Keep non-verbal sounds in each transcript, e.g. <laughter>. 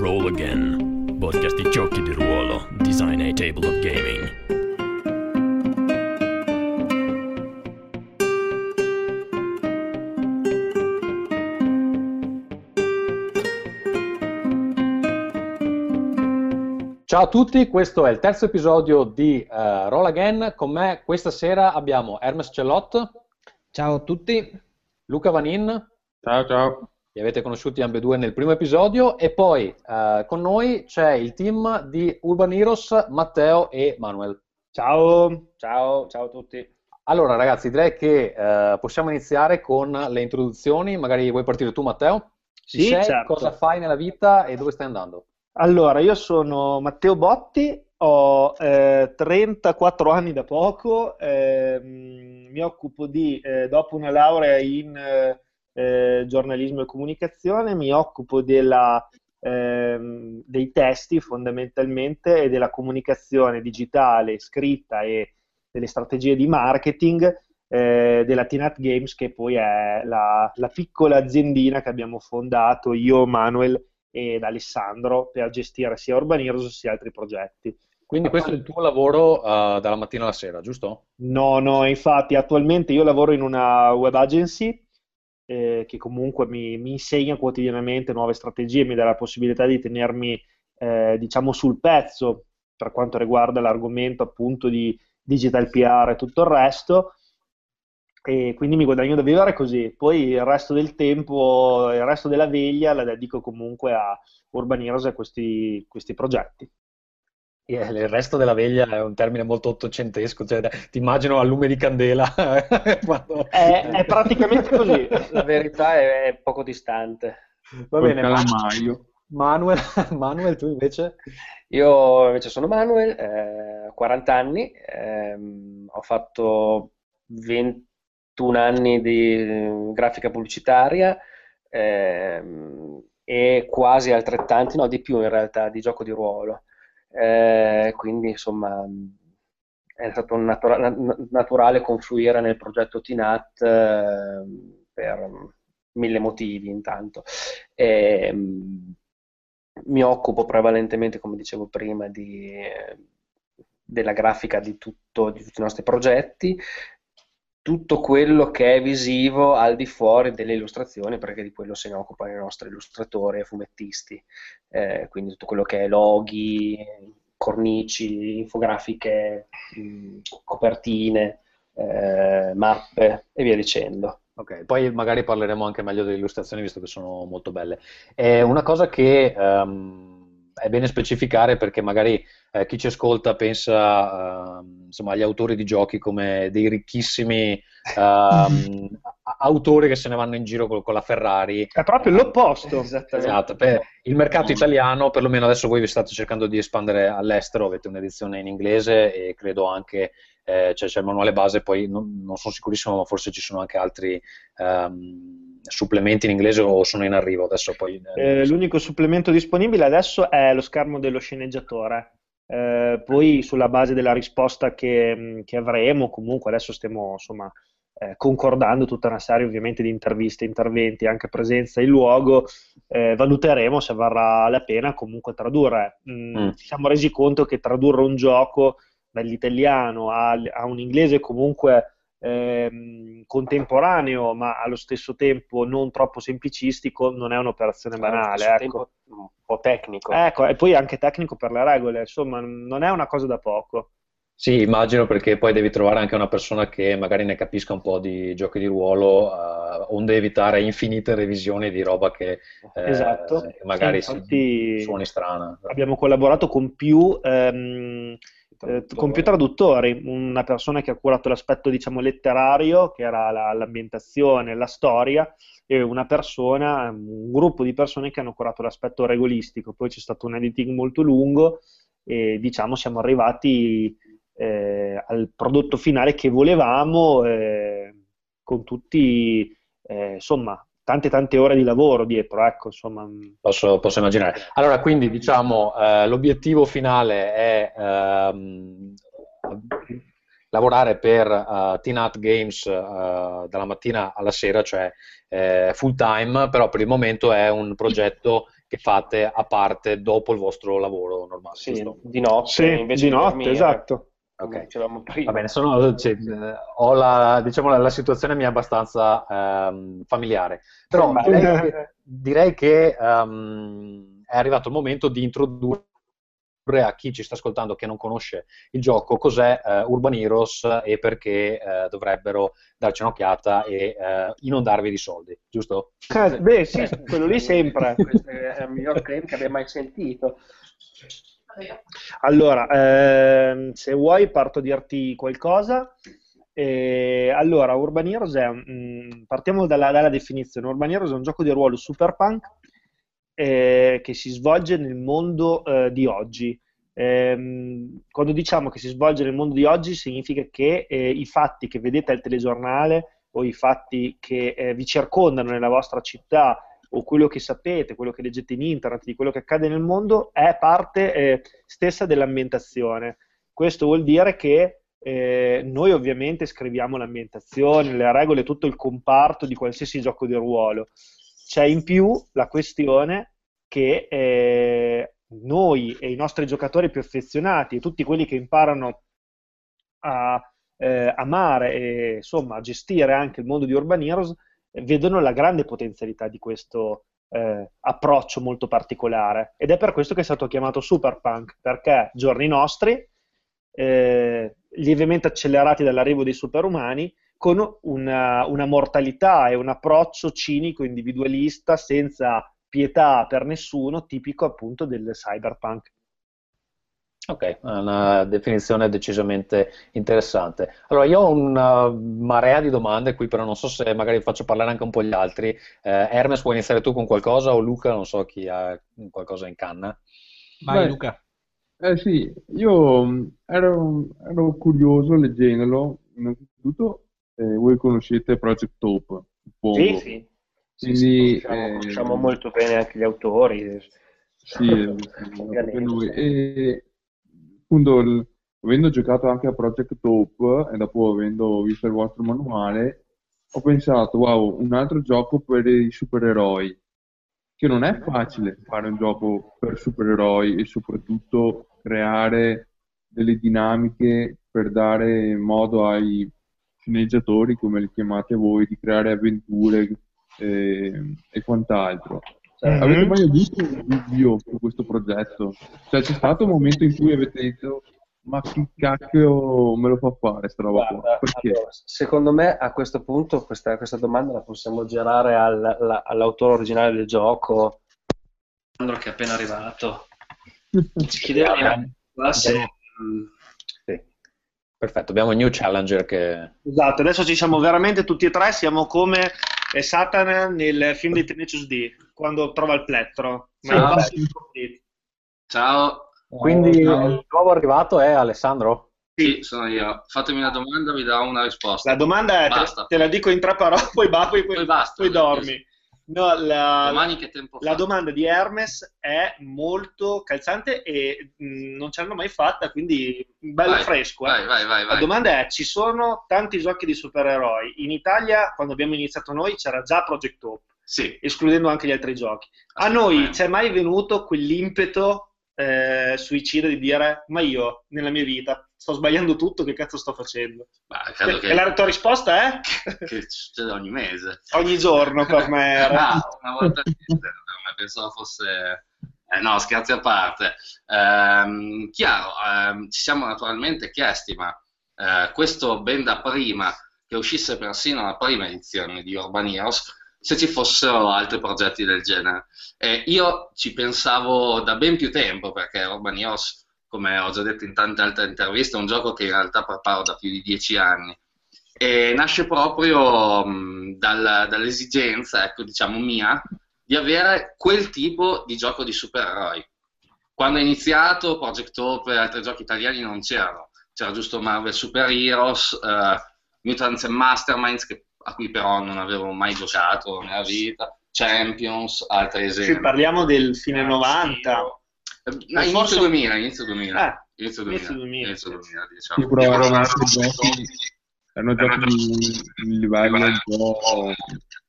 Roll Again, podcast di giochi di ruolo, design a table of gaming. Ciao a tutti, questo è il terzo episodio di uh, Roll Again. Con me questa sera abbiamo Hermes Cellot. Ciao a tutti. Luca Vanin. Ciao, ciao. Li avete conosciuti ambedue nel primo episodio. E poi uh, con noi c'è il team di Urban Heroes, Matteo e Manuel. Ciao, ciao, ciao a tutti. Allora ragazzi, direi che uh, possiamo iniziare con le introduzioni. Magari vuoi partire tu, Matteo? Sì, sei, certo. cosa fai nella vita e dove stai andando? Allora, io sono Matteo Botti, ho eh, 34 anni da poco, eh, mi occupo di, eh, dopo una laurea in eh, giornalismo e comunicazione, mi occupo della, ehm, dei testi fondamentalmente e della comunicazione digitale, scritta e delle strategie di marketing eh, della Tinat Games, che poi è la, la piccola aziendina che abbiamo fondato io, Manuel ed Alessandro per gestire sia Urban Heroes sia altri progetti. Quindi questo è il tuo lavoro uh, dalla mattina alla sera, giusto? No, no, infatti attualmente io lavoro in una web agency eh, che comunque mi, mi, insegna quotidianamente nuove strategie, mi dà la possibilità di tenermi eh, diciamo sul pezzo per quanto riguarda l'argomento appunto di digital PR e tutto il resto e quindi mi guadagno da vivere così. Poi il resto del tempo, il resto della veglia la dedico comunque a Urban Heroes e a questi, questi progetti. Il resto della veglia è un termine molto ottocentesco, cioè, ti immagino a lume di candela. <laughs> quando... è, è, praticamente così. La verità è, è poco distante. Va bene, Manuel, <laughs> Manuel, tu invece? Io invece sono Manuel, eh, 40 anni, ehm, ho fatto 20 21 anni di eh, grafica pubblicitaria ehm, e quasi altrettanti, no di più in realtà, di gioco di ruolo. Eh, quindi insomma è stato natura- naturale confluire nel progetto TINAT eh, per mille motivi intanto. E, ehm, mi occupo prevalentemente, come dicevo prima, di, della grafica di, tutto, di tutti i nostri progetti, tutto quello che è visivo al di fuori delle illustrazioni, perché di quello se ne occupano i nostri illustratori e fumettisti, eh, quindi tutto quello che è loghi, cornici, infografiche, mh, copertine, eh, mappe e via dicendo. Ok, poi magari parleremo anche meglio delle illustrazioni visto che sono molto belle. È una cosa che um, è bene specificare perché magari eh, chi ci ascolta pensa uh, insomma, agli autori di giochi come dei ricchissimi uh, autori che se ne vanno in giro con, con la Ferrari. È proprio l'opposto. Esatto. Per il mercato italiano, perlomeno adesso voi vi state cercando di espandere all'estero, avete un'edizione in inglese e credo anche eh, cioè, c'è il manuale base, poi non, non, sono sicurissimo, ma forse ci sono anche altri um, supplementi in inglese o sono in arrivo adesso. Poi, eh, l'unico supplemento disponibile adesso è lo schermo dello sceneggiatore. Eh, poi sulla base della risposta che, mm, che avremo, comunque adesso stiamo insomma, eh, concordando tutta una serie ovviamente di interviste, interventi, anche presenza in luogo, eh, valuteremo se varrà la pena comunque tradurre. Mm, mm. Ci siamo resi conto che tradurre un gioco dall'italiano a, a un inglese comunque ehm, contemporaneo, ma allo stesso tempo non troppo semplicistico, non è un'operazione banale. Ecco. Un po' tecnico. Ecco, e poi anche tecnico per le regole, insomma, non è una cosa da poco. Sì, immagino perché poi devi trovare anche una persona che magari ne capisca un po' di giochi di ruolo, uh, onde evitare infinite revisioni di roba che eh, esatto. magari sì, suoni strana. Abbiamo collaborato con più ehm, eh, con più traduttori, una persona che ha curato l'aspetto diciamo letterario, che era la, l'ambientazione, la storia, e una persona, un gruppo di persone che hanno curato l'aspetto regolistico. Poi c'è stato un editing molto lungo e diciamo siamo arrivati eh, al prodotto finale che volevamo eh, con tutti eh, insomma tante tante ore di lavoro dietro, ecco, insomma. Posso, posso immaginare. Allora, quindi diciamo, eh, l'obiettivo finale è ehm, lavorare per uh, Teen Games uh, dalla mattina alla sera, cioè eh, full time, però per il momento è un progetto che fate a parte dopo il vostro lavoro normale. Sì, giusto? di notte, Sì, invece di notte, dormire, esatto. Come Ok. dicevamo <laughs> prima. Va bene, sono, cioè, eh, ho la, diciamo, la, la situazione mia è abbastanza ehm, familiare, però Normale. direi che, direi che, ehm, è arrivato il momento di introdurre a chi ci sta ascoltando che non conosce il gioco cos'è eh, Urban Heroes e perché eh, dovrebbero darci un'occhiata e eh, inondarvi di soldi, giusto? Eh, beh, sì, quello lì sempre. Questo è il miglior claim che abbia mai sentito. Allora, ehm, se vuoi parto a dirti qualcosa. Eh, allora, Urban Heroes è un- mm, partiamo dalla, dalla definizione. Urban Heroes è un gioco di ruolo super punk eh, che si svolge nel mondo eh, di oggi. Ehm, quando diciamo che si svolge nel mondo di oggi, significa che eh, i fatti che vedete al telegiornale o i fatti che eh, vi circondano nella vostra città o quello che sapete, quello che leggete in internet di quello che accade nel mondo è parte eh, stessa dell'ambientazione. Questo vuol dire che eh, noi ovviamente scriviamo l'ambientazione, le regole, tutto il comparto di qualsiasi gioco di ruolo. C'è in più la questione che eh, noi e i nostri giocatori più affezionati e tutti quelli che imparano a eh, amare e insomma a gestire anche il mondo di Urban Heroes vedono la grande potenzialità di questo eh, approccio molto particolare. Ed è per questo che è stato chiamato Superpunk perché giorni nostri eh, lievemente accelerati dall'arrivo dei superumani con una, una mortalità e un approccio cinico individualista senza pietà per nessuno tipico appunto del cyberpunk Ok, è una definizione decisamente interessante. Allora, io ho una marea di domande qui, però non so se magari faccio parlare anche un po' gli altri. Eh, Hermes, puoi iniziare tu con qualcosa o Luca, non so chi ha qualcosa in canna. Vai Beh, Luca. Eh sì, io ero, ero curioso leggendolo, innanzitutto eh, voi conoscete Project suppongo. sì sì Sì, sì, Quindi, conosciamo, eh, conosciamo molto bene anche gli autori. Sì, eh, sì, lui. E appunto, il- avendo giocato anche a Project Hope e dopo avendo visto il vostro manuale, ho pensato, wow, un altro gioco per i supereroi, che non è facile fare un gioco per supereroi e soprattutto creare delle dinamiche per dare modo ai sceneggiatori, come li chiamate voi, di creare avventure eh, e quant'altro. Mhm. Avete mai avuto un dubbio su questo progetto? Cioè, c'è stato un momento in cui avete detto, ma chi cacchio me lo fa fare sta roba qua? Guarda, Perché? allora, secondo me a questo punto questa, questa domanda la possiamo girare al- la- all'autore originale del gioco, Sandro che è appena arrivato. <laughs> Ci chiedeva in classe, Sì. Perfetto, abbiamo un new challenger che... Esatto, adesso ci siamo veramente tutti e tre, siamo come eh, Satana nel film di Tenacious D, quando trova il plettro. Ma Ciao. i passi incompleti. Ciao, Quindi ciao. il nuovo arrivato è Alessandro? sì, sono io. Fatemi una domanda, vi do una risposta. La domanda è, te, te la dico in tre parole, <laughs> poi, poi, poi, Poi basta. poi dormi. No, la, la domanda di Hermes è molto calzante e mh, non ce l'hanno mai fatta, quindi bello Vai, fresco. eh. Vai, vai, vai, La vai. domanda è, ci sono tanti giochi di supereroi. In Italia, quando abbiamo iniziato noi, c'era già Project Hope, Sì, escludendo anche gli altri giochi. A noi c'è mai venuto quell'impeto eh, suicida di dire, ma io nella mia vita sto sbagliando tutto, che cazzo sto facendo? Credo E che, la tua risposta è? <laughs> che succede ogni mese. Ogni giorno per me <laughs> era. Ah, una volta per me pensavo fosse... eh, no, scherzi a parte. Ehm, chiaro, ehm, ci siamo naturalmente chiesti, ma eh, questo ben da prima che uscisse persino la prima edizione di Urban Heroes, se ci fossero altri progetti del genere. Io ci pensavo da ben più tempo, perché Urban Heroes, come ho già detto in tante altre interviste, è un gioco che in realtà preparo da più di dieci anni. E nasce proprio mh, dal- dall'esigenza, ecco, diciamo mia, di avere quel tipo di gioco di supereroi. Quando è iniziato Project Hope e altri giochi italiani non c'erano, c'era giusto Marvel Super Heroes, eh, Mutants and Masterminds, che- a cui però non avevo mai giocato nella vita, Champions, altri esempi. Sì, parliamo del fine 90. Eh, no, inizio forse- 2000, inizio 2000. Ah, inizio inizio 2000, 2000. inizio 2000, diciamo. Sì, però erano giochi, erano giochi di un livello un po', un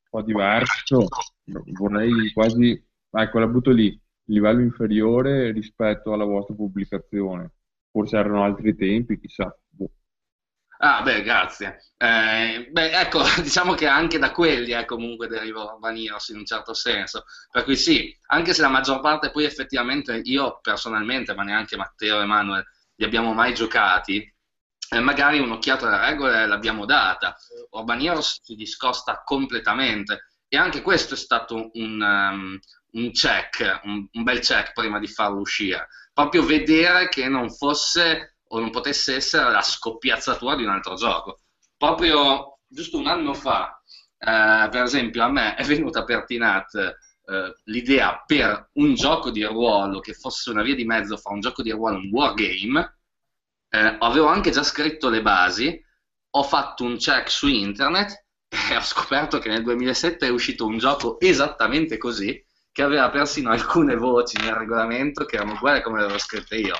po' diverso. Vorrei quasi ecco, la butto lì, livello inferiore rispetto alla vostra pubblicazione. Forse erano altri tempi, chissà. Ah, beh, grazie. Eh, beh, ecco, <laughs> diciamo che anche da quelli eh, comunque deriva Urban Heroes in un certo senso. Per cui sì, anche se la maggior parte poi effettivamente io personalmente, ma neanche Matteo e Emanuele, li abbiamo mai giocati, eh, magari un'occhiata alle regole l'abbiamo data. Urban Heroes si discosta completamente e anche questo è stato un, um, un check, un, un bel check prima di farlo uscire. Proprio vedere che non fosse o non potesse essere la scoppiazzatura di un altro gioco. Proprio giusto un anno fa, eh, per esempio, a me è venuta per Tinat eh, l'idea per un gioco di ruolo che fosse una via di mezzo fra un gioco di ruolo e un wargame. Eh, avevo anche già scritto le basi, ho fatto un check su internet <laughs> e ho scoperto che nel 2007 è uscito un gioco esattamente così, che aveva persino alcune voci nel regolamento che erano uguali come le avevo scritte io.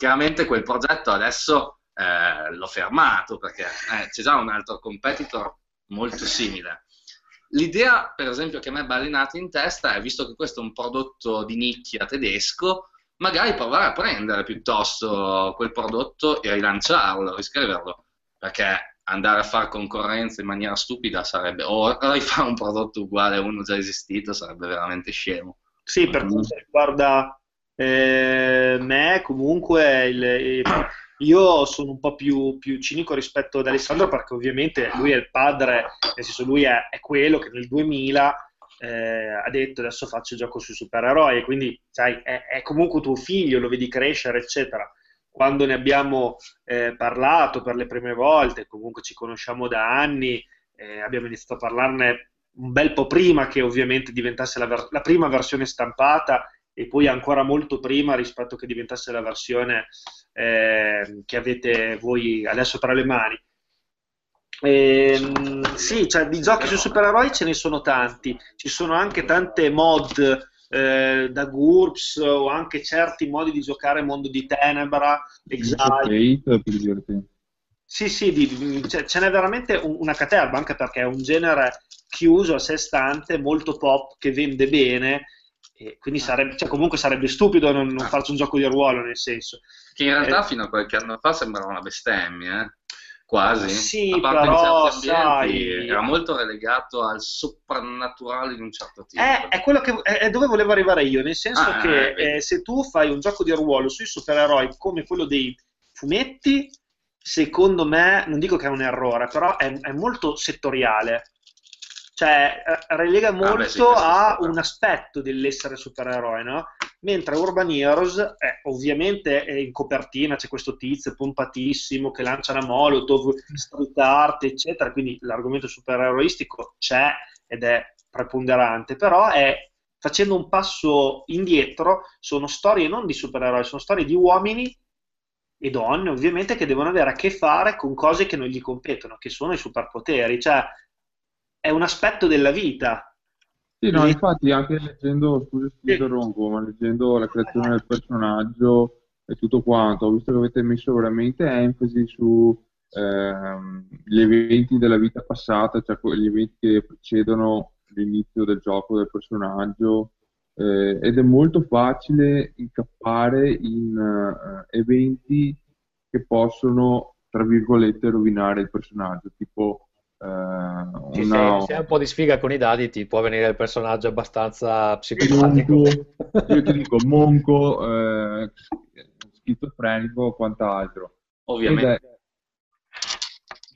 Chiaramente quel progetto adesso eh, l'ho fermato perché eh, c'è già un altro competitor molto simile. L'idea, per esempio, che a me è balenata in testa è, visto che questo è un prodotto di nicchia tedesco, magari provare a prendere piuttosto quel prodotto e rilanciarlo, riscriverlo, perché andare a fare concorrenza in maniera stupida sarebbe, o rifare un prodotto uguale a uno già esistito sarebbe veramente scemo. Sì, per quanto riguarda eh, me comunque il, io sono un po' più, più, cinico rispetto ad Alessandro perché ovviamente lui è il padre, nel senso lui è, è quello che nel 2000 eh, ha detto adesso faccio il gioco sui supereroi, quindi sai, è, è, comunque tuo figlio, lo vedi crescere, eccetera. Quando ne abbiamo eh, parlato per le prime volte, comunque ci conosciamo da anni, eh, abbiamo iniziato a parlarne un bel po' prima che ovviamente diventasse la, ver- la prima versione stampata e poi ancora molto prima rispetto che diventasse la versione eh, che avete voi adesso tra le mani. Ehm, sì, cioè, di giochi su supereroi ce ne sono tanti, ci sono anche tante mod eh, da GURPS o anche certi modi di giocare Mondo di Tenebra, Exile. Sì, sì, di, cioè, ce n'è veramente una caterva, anche perché è un genere chiuso a sé stante, molto pop, che vende bene e quindi ah. sarebbe, cioè comunque sarebbe stupido non, non ah. farci un gioco di ruolo, nel senso. Che in realtà eh, fino a qualche anno fa sembrava una bestemmia, eh? quasi. Sì, però, ambienti, sai... era molto relegato al soprannaturale di un certo tipo. È, è quello che, è, dove volevo arrivare io, nel senso ah, che eh, se tu fai un gioco di ruolo sui supereroi come quello dei fumetti, secondo me, non dico che è un errore, però è, è molto settoriale cioè eh, relega molto ah, beh, sì, a un aspetto dell'essere supereroe, no? Mentre Urban Heroes, eh, ovviamente è in copertina c'è questo tizio pompatissimo che lancia la molotov, street art, eccetera, quindi l'argomento supereroistico c'è ed è preponderante, però è facendo un passo indietro, sono storie non di supereroi, sono storie di uomini e donne, ovviamente, che devono avere a che fare con cose che non gli competono, che sono i superpoteri, cioè è un aspetto della vita. Sì, no, infatti anche leggendo, scusa se ti interrompo, ma leggendo la creazione del personaggio e tutto quanto, ho visto che avete messo veramente enfasi su ehm, gli eventi della vita passata, cioè gli eventi che precedono l'inizio del gioco del personaggio, eh, ed è molto facile incappare in uh, eventi che possono, tra virgolette, rovinare il personaggio, tipo Uh, una... se, se, hai un po' di sfiga con i dadi ti può venire il personaggio abbastanza psicopatico. io ti dico monco, eh, schizofrenico o quant'altro. Ovviamente. È...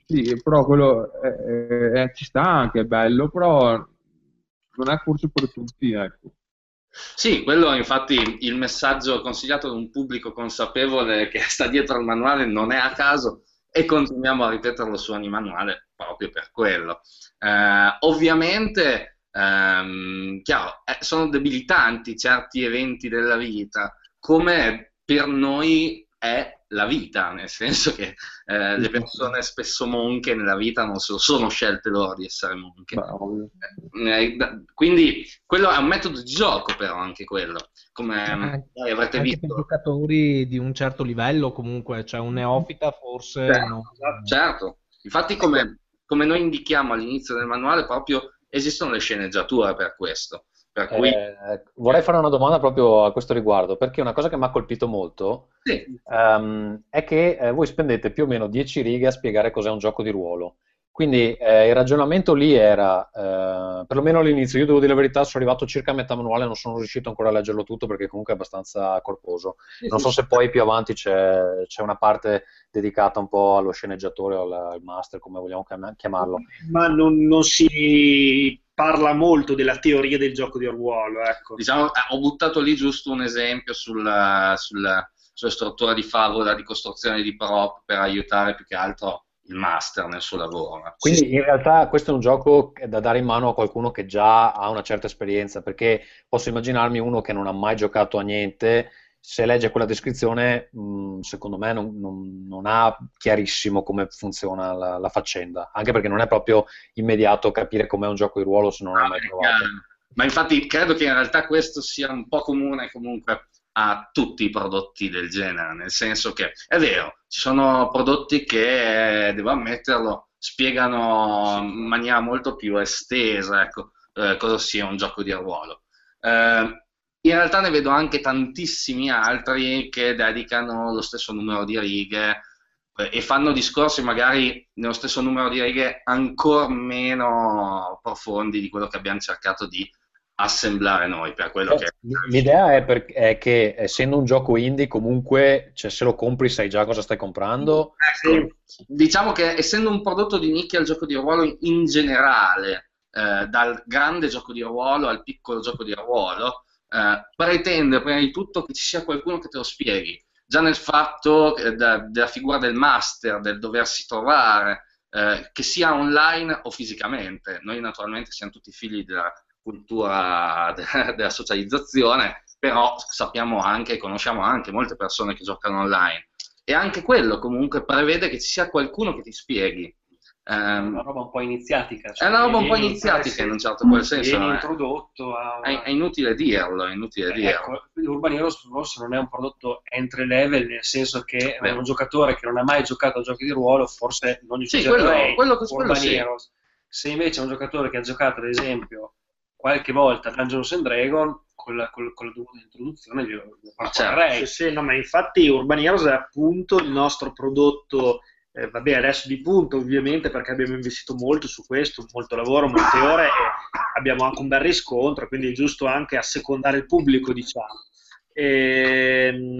Sì, però quello è, è, ci sta anche, è bello, però non è forse per tutti, ecco. Sì, quello infatti il messaggio consigliato ad un pubblico consapevole che sta dietro al manuale non è a caso e continuiamo a ripeterlo su ogni manuale proprio per quello. Eh, ovviamente, ehm, chiaro, eh, sono debilitanti certi eventi della vita, come per noi è la vita, nel senso che eh, le persone spesso monche nella vita non so, sono scelte loro di essere monche. Eh, eh quindi quello è un metodo di gioco però anche quello, come eh, avrete anche visto. giocatori di un certo livello comunque, cioè un neofita forse... Certo, no. certo. infatti come, come noi indichiamo all'inizio del manuale proprio esistono le sceneggiature per questo cui... Eh, vorrei fare una domanda proprio a questo riguardo, perché una cosa che mi ha colpito molto Sì. ehm, è che eh, voi spendete più o meno 10 righe a spiegare cos'è un gioco di ruolo. Quindi eh, il ragionamento lì era, eh, perlomeno all'inizio, io devo dire la verità, sono arrivato circa a metà manuale, non sono riuscito ancora a leggerlo tutto perché comunque è abbastanza corposo. Non so se poi più avanti c'è, c'è una parte dedicata un po' allo sceneggiatore o al, al master, come vogliamo chiam- chiamarlo. Ma non, non si parla molto della teoria del gioco di ruolo, ecco. Diciamo, eh, ho buttato lì giusto un esempio sul, sul- sulla struttura di favola, di costruzione di prop per aiutare più che altro il master nel suo lavoro. ma- Quindi in realtà questo è un gioco da dare in mano a qualcuno che già ha una certa esperienza, perché posso immaginarmi uno che non ha mai giocato a niente, se legge quella descrizione, mh, secondo me non, non- non ha chiarissimo come funziona la, la faccenda, anche perché non è proprio immediato capire com'è un gioco di ruolo se non l'hai mai provato. Ma infatti credo che in realtà questo sia un po' comune comunque a tutti i prodotti del genere, nel senso che è vero, ci sono prodotti che, eh, devo ammetterlo, spiegano in maniera molto più estesa ecco, eh, cosa sia un gioco di ruolo. Eh, in realtà ne vedo anche tantissimi altri che dedicano lo stesso numero di righe eh, e fanno discorsi magari nello stesso numero di righe ancora meno profondi di quello che abbiamo cercato di assemblare noi per quello che L'idea è, per- è che essendo un gioco indie comunque, cioè, se lo compri sai già cosa stai comprando. Ecco, diciamo che essendo un prodotto di nicchia il gioco di ruolo in generale, eh, dal grande gioco di ruolo al piccolo gioco di ruolo, eh, pretende prima di tutto che ci sia qualcuno che te lo spieghi. Già nel fatto eh, da- della figura del master, del doversi trovare, eh, che sia online o fisicamente. Noi naturalmente siamo tutti figli della cultura <laughs> de- della socializzazione, però sappiamo anche, conosciamo anche molte persone che giocano online. E anche quello comunque prevede che ci sia qualcuno che ti spieghi. È Ehm, una roba un po' iniziatica. è una roba un po' iniziatica eh, in un certo qual senso. Non è- introdotto a... È, è inutile dirlo, è inutile Eh, dirlo. Ecco, Urban Heroes forse non è un prodotto entry level, nel senso che Beh. un giocatore che non ha mai giocato a giochi di ruolo, forse non gli Sì, quello- quello- quello Urban sì. Heroes. Se invece è un giocatore che ha giocato, ad esempio, qualche volta a Dungeons and Dragons, con la, con, con la dovuta introduzione glielo glielo parlerei. Sì, sì, no, ma infatti Urban Heroes è appunto il nostro prodotto, eh, vabbè, adesso di punto ovviamente perché abbiamo investito molto su questo, molto lavoro, molte ore e abbiamo anche un bel riscontro, quindi è giusto anche assecondare il pubblico, diciamo. Ehm,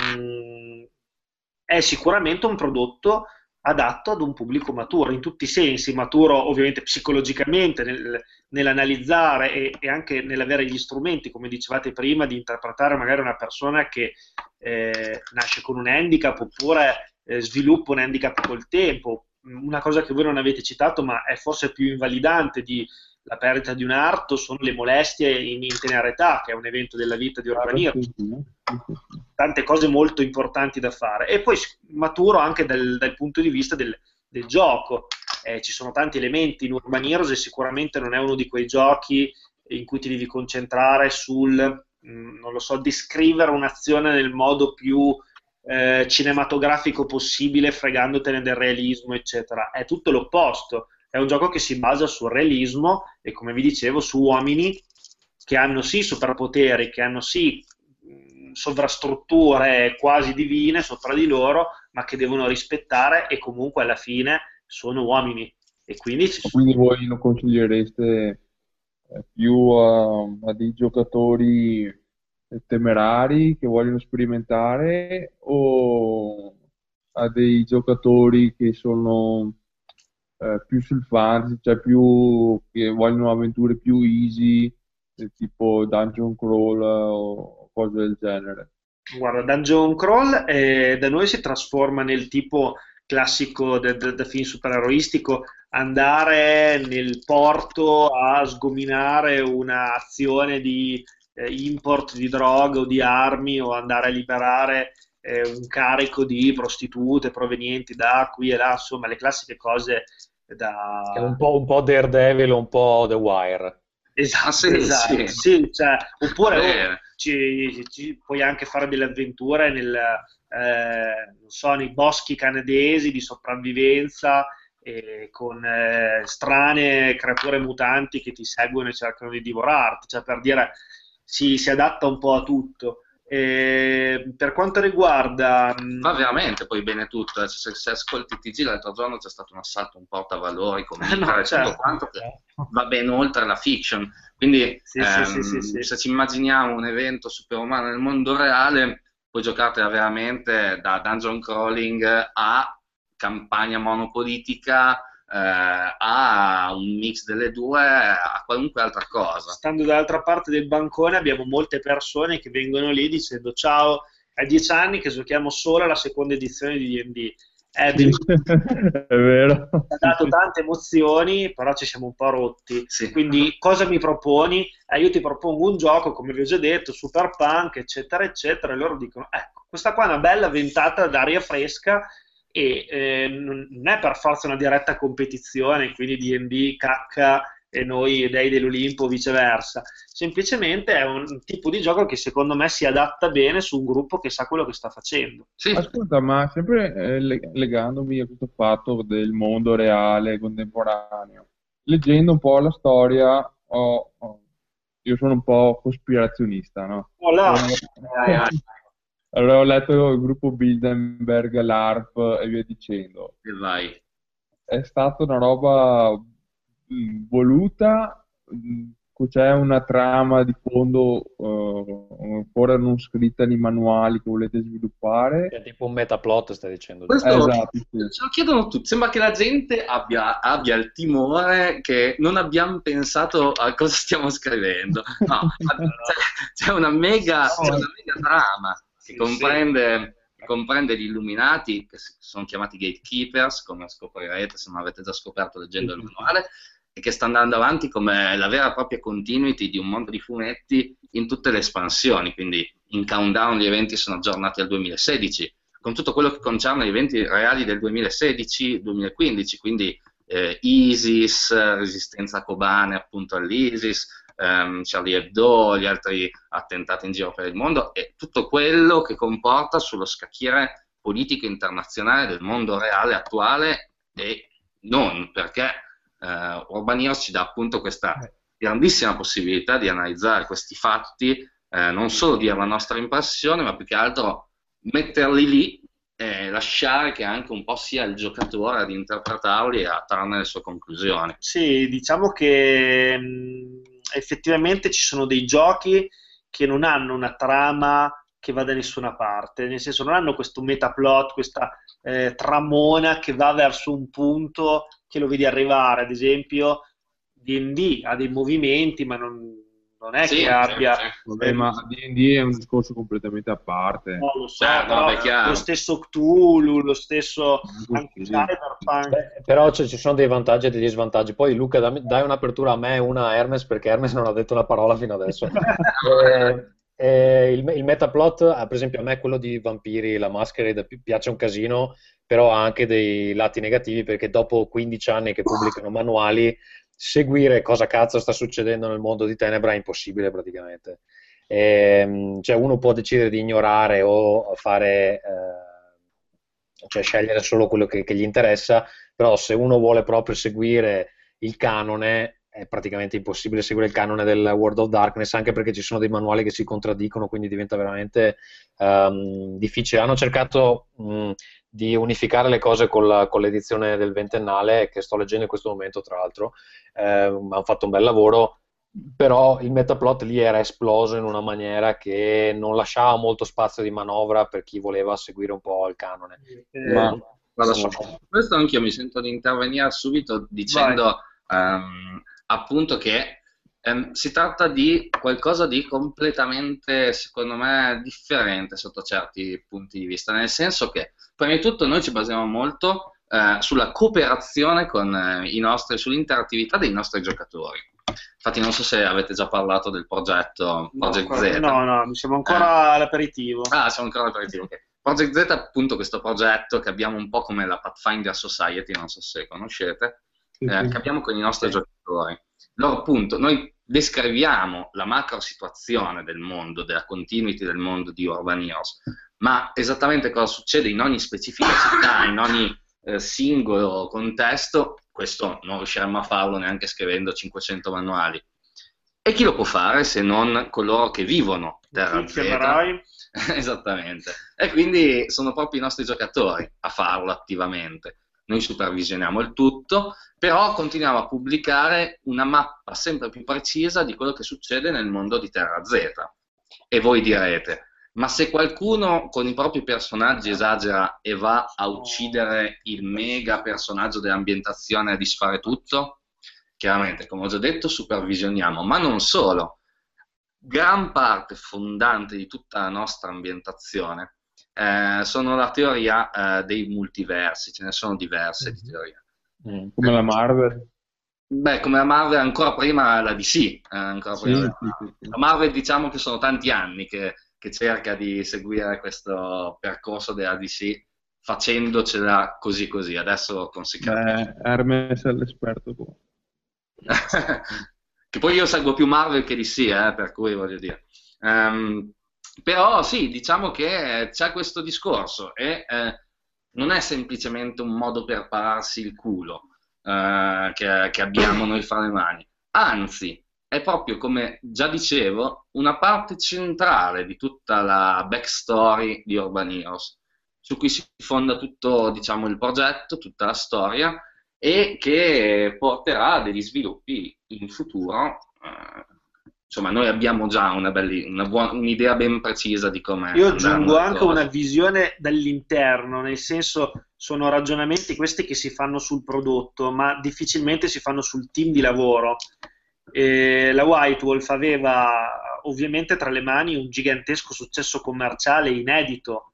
è sicuramente un prodotto adatto ad un pubblico maturo in tutti i sensi, maturo ovviamente psicologicamente nel- nell'analizzare e, e anche nell'avere gli strumenti, come dicevate prima, di interpretare magari una persona che eh, nasce con un handicap oppure eh, sviluppa un handicap col tempo. Una cosa che voi non avete citato, ma è forse più invalidante di la perdita di un arto, sono le molestie in, in tenera età, che è un evento della vita di Urban Heroes tante cose molto importanti da fare e poi maturo anche dal, dal punto di vista del, del gioco. Eh, ci sono tanti elementi in Urban Heroes e sicuramente non è uno di quei giochi in cui ti devi concentrare sul, mh, non lo so, descrivere un'azione nel modo più eh, cinematografico possibile, fregandotene del realismo, eccetera. È tutto l'opposto. È un gioco che si basa sul realismo e, come vi dicevo, su uomini che hanno sì superpoteri, che hanno sì mh, sovrastrutture quasi divine sopra di loro, ma che devono rispettare e comunque alla fine sono uomini. E quindi ci sono Quindi voi lo consigliereste eh, più a, a dei giocatori temerari che vogliono sperimentare o a dei giocatori che sono eh, più sul fantasy, cioè più che vogliono avventure più easy, eh, tipo dungeon crawl o cose del genere? Guarda, Dungeon Crawl eh, da noi si trasforma nel tipo classico da film supereroistico, andare nel porto a sgominare un'azione di eh, import di droga o di armi o andare a liberare eh, un carico di prostitute provenienti da qui e là, insomma, le classiche cose da... È un po', un po' Daredevil, un po' The Wire. Esatto, sì, esatto, sì. sì, cioè, oppure oh, ci, ci- puoi anche fare delle avventure nel, eh, non so, nei boschi canadesi di sopravvivenza eh, con eh, strane creature mutanti che ti seguono e cercano di divorarti. Cioè, per dire, si, si adatta un po' a tutto. E per quanto riguarda... Va veramente poi bene tutto, eh. se, se ascolti TG l'altro giorno c'è stato un assalto un portavalori con Eh, no, no, certo. tutto quanto che va ben oltre la fiction, quindi Sì, ehm, sì, sì, sì. se ci immaginiamo un evento superumano nel mondo reale, puoi giocartela veramente da dungeon crawling a campagna monopolitica, eh, a un mix delle due, a qualunque altra cosa. Stando dall'altra parte del bancone abbiamo molte persone che vengono lì dicendo ciao, è dieci anni che giochiamo solo alla seconda edizione di D&D. Eh, Sì, ci <laughs> è vero. ha dato tante emozioni, però ci siamo un po' rotti. Sì. Quindi cosa mi proponi? Eh, io ti propongo un gioco, come vi ho già detto, super punk, eccetera, eccetera, e loro dicono, ecco, questa qua è una bella ventata d'aria fresca e eh, non è per forza una diretta competizione, quindi D&D, cacca e noi dei dell'Olimpo o viceversa. Semplicemente è un tipo di gioco che secondo me si adatta bene su un gruppo che sa quello che sta facendo. Sì, Ascolta, ma sempre eh, le- legandomi a questo fatto del mondo reale contemporaneo, leggendo un po' la storia, ho- ho- io sono un po' cospirazionista, no? Oh là, Allora ho letto il gruppo Bilderberg, l'ARP e via dicendo. e vai. È stata una roba mh, voluta, mh, c'è una trama di fondo eh, ancora non scritta nei manuali che volete sviluppare. È tipo un metaplot, stai dicendo. Questo- Eh, esatto, sì. Ce lo chiedono tutti, sembra che la gente abbia, abbia il timore che non abbiamo pensato a cosa stiamo scrivendo. No, <laughs> c'è, c'è una mega, c'è una mega trama che comprende, comprende gli illuminati, che sono chiamati gatekeepers, come scoprirete se non avete già scoperto leggendo il manuale, e che sta andando avanti come la vera e propria continuity di un mondo di fumetti in tutte le espansioni, quindi in countdown gli eventi sono aggiornati al 2016, con tutto quello che concerne gli eventi reali del 2016-2015, quindi eh, ISIS, resistenza cubane appunto all'ISIS, ehm, Charlie Hebdo, gli altri attentati in giro per il mondo e tutto quello che comporta sullo scacchiere politico internazionale del mondo reale attuale e non, perché eh, Urban Heroes ci dà appunto questa grandissima possibilità di analizzare questi fatti, eh, non solo dire la nostra impressione, ma più che altro metterli lì e lasciare che anche un po' sia il giocatore ad interpretarli e a trarne le sue conclusioni. Sì, diciamo che mh, effettivamente ci sono dei giochi che non hanno una trama che va da nessuna parte, nel senso non hanno questo metaplot, questa eh, tramona che va verso un punto che lo vedi arrivare, ad esempio D&D ha dei movimenti ma non, non è Sì, che sì, abbia... sì. Vabbè, ma D&D è un discorso completamente a parte. No, lo so, Eh, no, chiaro. lo stesso Cthulhu, lo stesso anche Sì. Cyberpunk. Beh, però c- ci sono dei vantaggi e degli svantaggi. Poi Luca, dammi- dai un'apertura a me e una a Hermes perché Hermes non ha detto una parola fino adesso. <laughs> Eh, eh, il, il metaplot, ah, per esempio, a me quello di Vampiri, la Masquerade pi- piace un casino, però ha anche dei lati negativi perché dopo 15 anni che pubblicano manuali, seguire cosa cazzo sta succedendo nel mondo di Tenebra è impossibile praticamente. Ehm, cioè uno può decidere di ignorare o fare, eh, cioè scegliere solo quello che, che gli interessa, però se uno vuole proprio seguire il canone è praticamente impossibile seguire il canone del World of Darkness anche perché ci sono dei manuali che si contraddicono quindi diventa veramente ehm, difficile. Hanno cercato mh, di unificare le cose con, la- con l'edizione del ventennale che sto leggendo in questo momento tra l'altro. Ehm, hanno fatto un bel lavoro però il metaplot lì era esploso in una maniera che non lasciava molto spazio di manovra per chi voleva seguire un po' il canone. Eh, Ma guarda, su questo anch'io mi sento di intervenire subito dicendo ehm, appunto che ehm, si tratta di qualcosa di completamente, secondo me, differente sotto certi punti di vista, nel senso che, prima di tutto, noi ci basiamo molto eh, sulla cooperazione con eh, i nostri, sull'interattività dei nostri giocatori. Infatti, non so se avete già parlato del progetto no, Project ancora- Z. no, no, siamo ancora all'aperitivo. Ah, siamo ancora all'aperitivo, ok. Project Z è appunto questo progetto che abbiamo un po' come la Pathfinder Society, non so se conoscete, Sì, eh, sì. che abbiamo con i nostri giocatori. Loro appunto, noi descriviamo la macro situazione del mondo, della continuity del mondo di Urban Heroes, ma esattamente cosa succede in ogni specifica città, in ogni eh, singolo contesto, questo non riusciremmo a farlo neanche scrivendo 500 manuali. E chi lo può fare se non coloro che vivono Terra Z? <laughs> Esattamente. E quindi sono proprio i nostri giocatori a farlo attivamente. Noi supervisioniamo il tutto, però continuiamo a pubblicare una mappa sempre più precisa di quello che succede nel mondo di Terra Z. E voi direte, ma se qualcuno con i propri personaggi esagera e va a uccidere il mega personaggio dell'ambientazione a disfare tutto, chiaramente, come ho già detto, supervisioniamo, ma non solo. Gran parte fondante di tutta la nostra ambientazione eh, sono la teoria eh, dei multiversi, ce ne sono diverse di teorie. Mm. Come la Marvel. Beh, come la Marvel ancora prima la DC, eh, ancora Sì, prima sì, sì, sì. la Marvel diciamo che sono tanti anni che, che cerca di seguire questo percorso della DC facendocela così così, adesso con si capisce. Eh, Hermes è l'esperto qua. <laughs> che poi io seguo più Marvel che DC, eh, per cui voglio dire. Ehm, però sì, diciamo che c'è questo discorso e eh, non è semplicemente un modo per pararsi il culo eh, che, che abbiamo noi fra le mani, anzi è proprio come già dicevo una parte centrale di tutta la backstory di Urban Heroes, su cui si fonda tutto diciamo, il progetto, tutta la storia e che porterà a degli sviluppi in futuro. eh, insomma, noi abbiamo già una belli- una buona- un'idea ben precisa di come Io aggiungo anche cose. una visione dall'interno, nel senso sono ragionamenti questi che si fanno sul prodotto, ma difficilmente si fanno sul team di lavoro. E la White Wolf aveva ovviamente tra le mani un gigantesco successo commerciale inedito,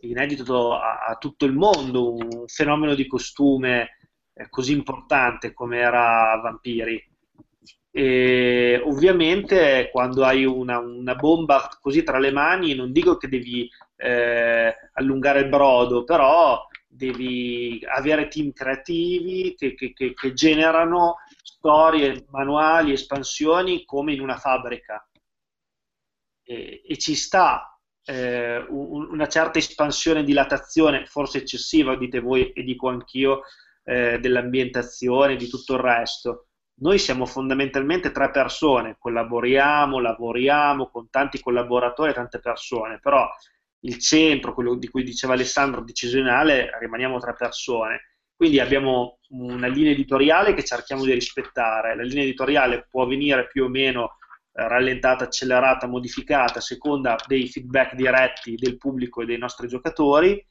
inedito a, a tutto il mondo, un fenomeno di costume eh, così importante come era Vampiri. E ovviamente quando hai una, una bomba così tra le mani, non dico che devi eh, allungare il brodo, però devi avere team creativi che, che- che- che generano storie, manuali, espansioni come in una fabbrica. E, e ci sta eh, un- una certa espansione, dilatazione, forse eccessiva, dite voi e dico anch'io, eh, dell'ambientazione, di tutto il resto. Noi siamo fondamentalmente tre persone, collaboriamo, lavoriamo con tanti collaboratori, tante persone, però il centro, quello di cui diceva Alessandro, decisionale, rimaniamo tre persone. Quindi abbiamo una linea editoriale che cerchiamo di rispettare. La linea editoriale può venire più o meno eh, rallentata, accelerata, modificata a seconda dei feedback diretti del pubblico e dei nostri giocatori,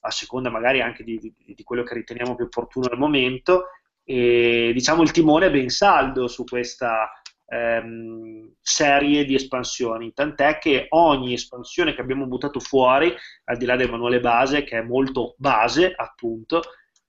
a seconda magari anche di, di- di quello che riteniamo più opportuno al momento. E diciamo il timone è ben saldo su questa ehm, serie di espansioni, tant'è che ogni espansione che abbiamo buttato fuori, al di là del manuale base, che è molto base, appunto,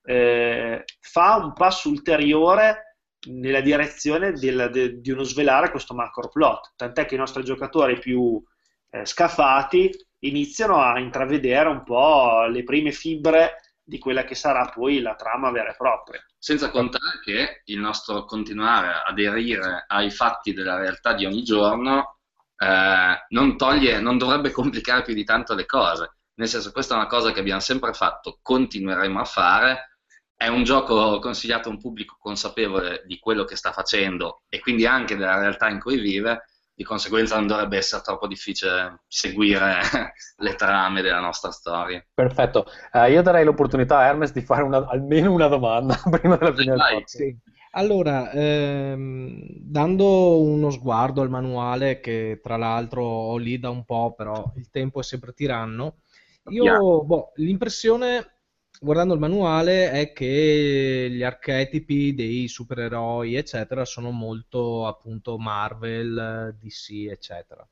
eh, fa un passo ulteriore nella direzione del- de- di uno svelare questo macro plot, tant'è che i nostri giocatori più eh, scafati iniziano a intravedere un po' le prime fibre di quella che sarà poi la trama vera e propria. Senza contare che il nostro continuare a aderire ai fatti della realtà di ogni giorno eh, non toglie, non dovrebbe complicare più di tanto le cose. Nel senso, questa è una cosa che abbiamo sempre fatto, continueremo a fare. È un gioco consigliato a un pubblico consapevole di quello che sta facendo e quindi anche della realtà in cui vive. Di conseguenza non dovrebbe essere troppo difficile seguire <laughs> le trame della nostra storia. Perfetto. Eh, io darei l'opportunità a Hermes di fare una- almeno una domanda <laughs> prima della fine del podcast. Sì. Allora, ehm, dando uno sguardo al manuale, che tra l'altro ho lì da un po', però il tempo è sempre tiranno, io, Chiaro. boh, l'impressione, guardando il manuale, è che gli archetipi dei supereroi, eccetera, sono molto appunto Marvel, DC, eccetera.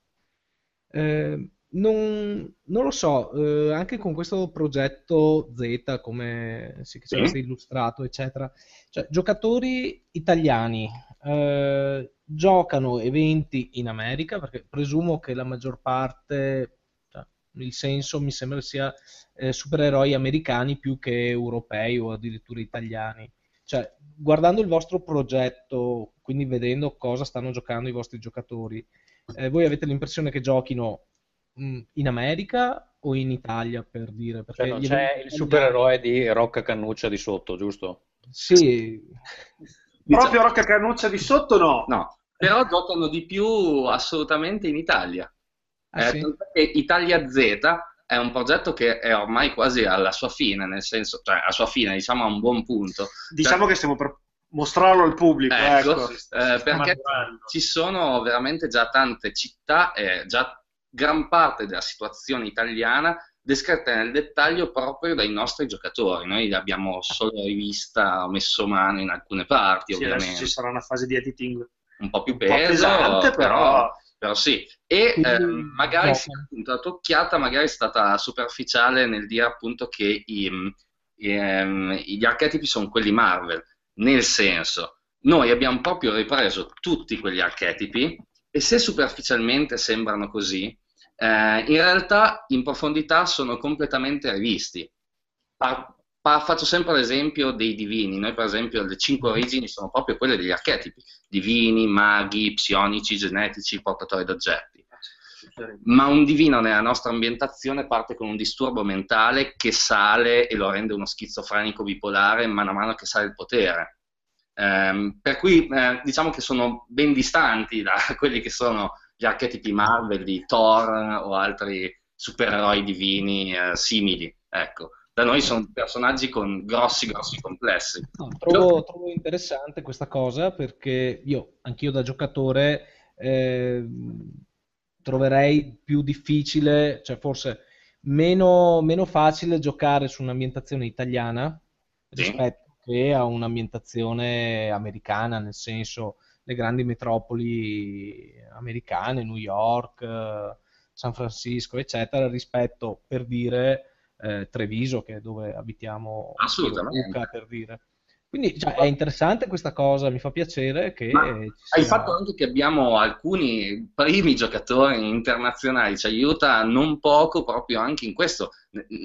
Eh, non, non lo so, eh, anche con questo progetto Z, come si ci Sì. avete illustrato, eccetera, cioè, giocatori italiani eh, giocano eventi in America, perché presumo che la maggior parte, il senso mi sembra sia eh, supereroi americani più che europei o addirittura italiani. Cioè, guardando il vostro progetto, quindi vedendo cosa stanno giocando i vostri giocatori, eh, voi avete l'impressione che giochino mh, in America o in Italia, per dire? Perché Cioè c'è il supereroe di Rocca Cannuccia di sotto, giusto? Sì, Proprio Rocca Cannuccia di sotto no. No, però giocano di più assolutamente in Italia. Ah, Eh, sì? Italia Z è un progetto che è ormai quasi alla sua fine, nel senso, cioè alla sua fine, diciamo a un buon punto. Diciamo che stiamo per mostrarlo al pubblico, Ecco, ecco. eh, Sta perché maturando. ci sono veramente già tante città e già gran parte della situazione italiana descritte nel dettaglio proprio dai nostri giocatori. Noi l'abbiamo solo rivista, messo mano in alcune parti, Sì, adesso ovviamente, ci sarà una fase di editing un po' più un po' peso, pesante, però però sì. E Quindi, ehm, magari sì, appunto, la tua occhiata magari è stata superficiale nel dire appunto che i, i, ehm, gli archetipi sono quelli Marvel, nel senso, noi abbiamo proprio ripreso tutti quegli archetipi e se superficialmente sembrano così, eh, in realtà in profondità sono completamente rivisti. Pa- faccio sempre l'esempio dei divini. Noi, per esempio, le cinque origini sono proprio quelle degli archetipi: divini, maghi, psionici, genetici, portatori d'oggetti. Ma un divino nella nostra ambientazione parte con un disturbo mentale che sale e lo rende uno schizofrenico bipolare man mano che sale il potere. Ehm, per cui eh, diciamo che sono ben distanti da <laughs> quelli che sono gli archetipi Marvel di Thor o altri supereroi divini eh, simili. Ecco, da noi sono personaggi con grossi, grossi complessi. No, trovo, trovo interessante questa cosa perché io, anch'io da giocatore, eh, troverei più difficile, cioè forse meno, meno facile giocare su un'ambientazione italiana Sì. rispetto che a un'ambientazione americana, nel senso le grandi metropoli americane, New York, eh, San Francisco, eccetera, rispetto per dire eh, Treviso, che è dove abitiamo. Luca, per dire. Quindi cioè, è interessante questa cosa, mi fa piacere che sia- fatto anche che abbiamo alcuni primi giocatori internazionali, ci aiuta non poco proprio anche in questo,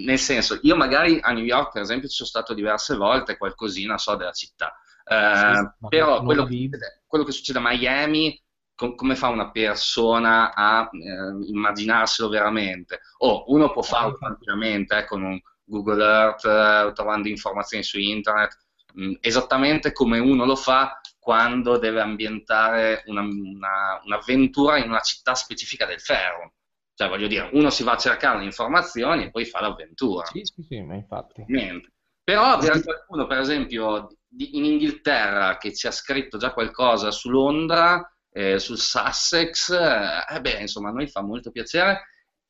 nel senso, io magari a New York per esempio ci sono stato diverse volte, qualcosina so della città, Eh, ma però quello che, quello che succede a Miami, com- come fa una persona a eh, immaginarselo veramente? O uno può farlo tranquillamente eh, con un Google Earth, eh, trovando informazioni su internet, mh, esattamente come uno lo fa quando deve ambientare una- una- un'avventura in una città specifica del ferro. Cioè, voglio dire, uno si va a cercare le informazioni e poi fa l'avventura. Sì, sì, sì, ma infatti. Niente. Però avere qualcuno, per esempio, in Inghilterra che ci ha scritto già qualcosa su Londra, eh, sul Sussex, eh, eh, beh, insomma, a noi fa molto piacere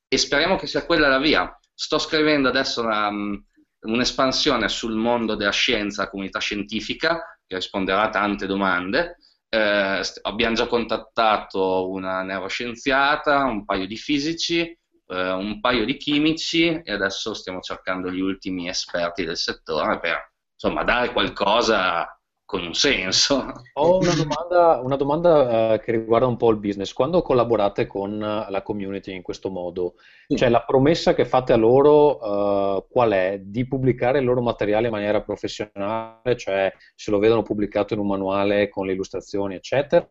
e speriamo che sia quella la via. Sto scrivendo adesso una, mh, un'espansione sul mondo della scienza, comunità scientifica, che risponderà a tante domande. Eh, abbiamo già contattato una neuroscienziata, un paio di fisici, eh, un paio di chimici e adesso stiamo cercando gli ultimi esperti del settore per insomma dare qualcosa con un senso. Ho una domanda, una domanda, eh, che riguarda un po' il business. Quando collaborate con eh, la community in questo modo, Sì. cioè la promessa che fate a loro, eh, qual è? Di pubblicare il loro materiale in maniera professionale, cioè se lo vedono pubblicato in un manuale con le illustrazioni, eccetera,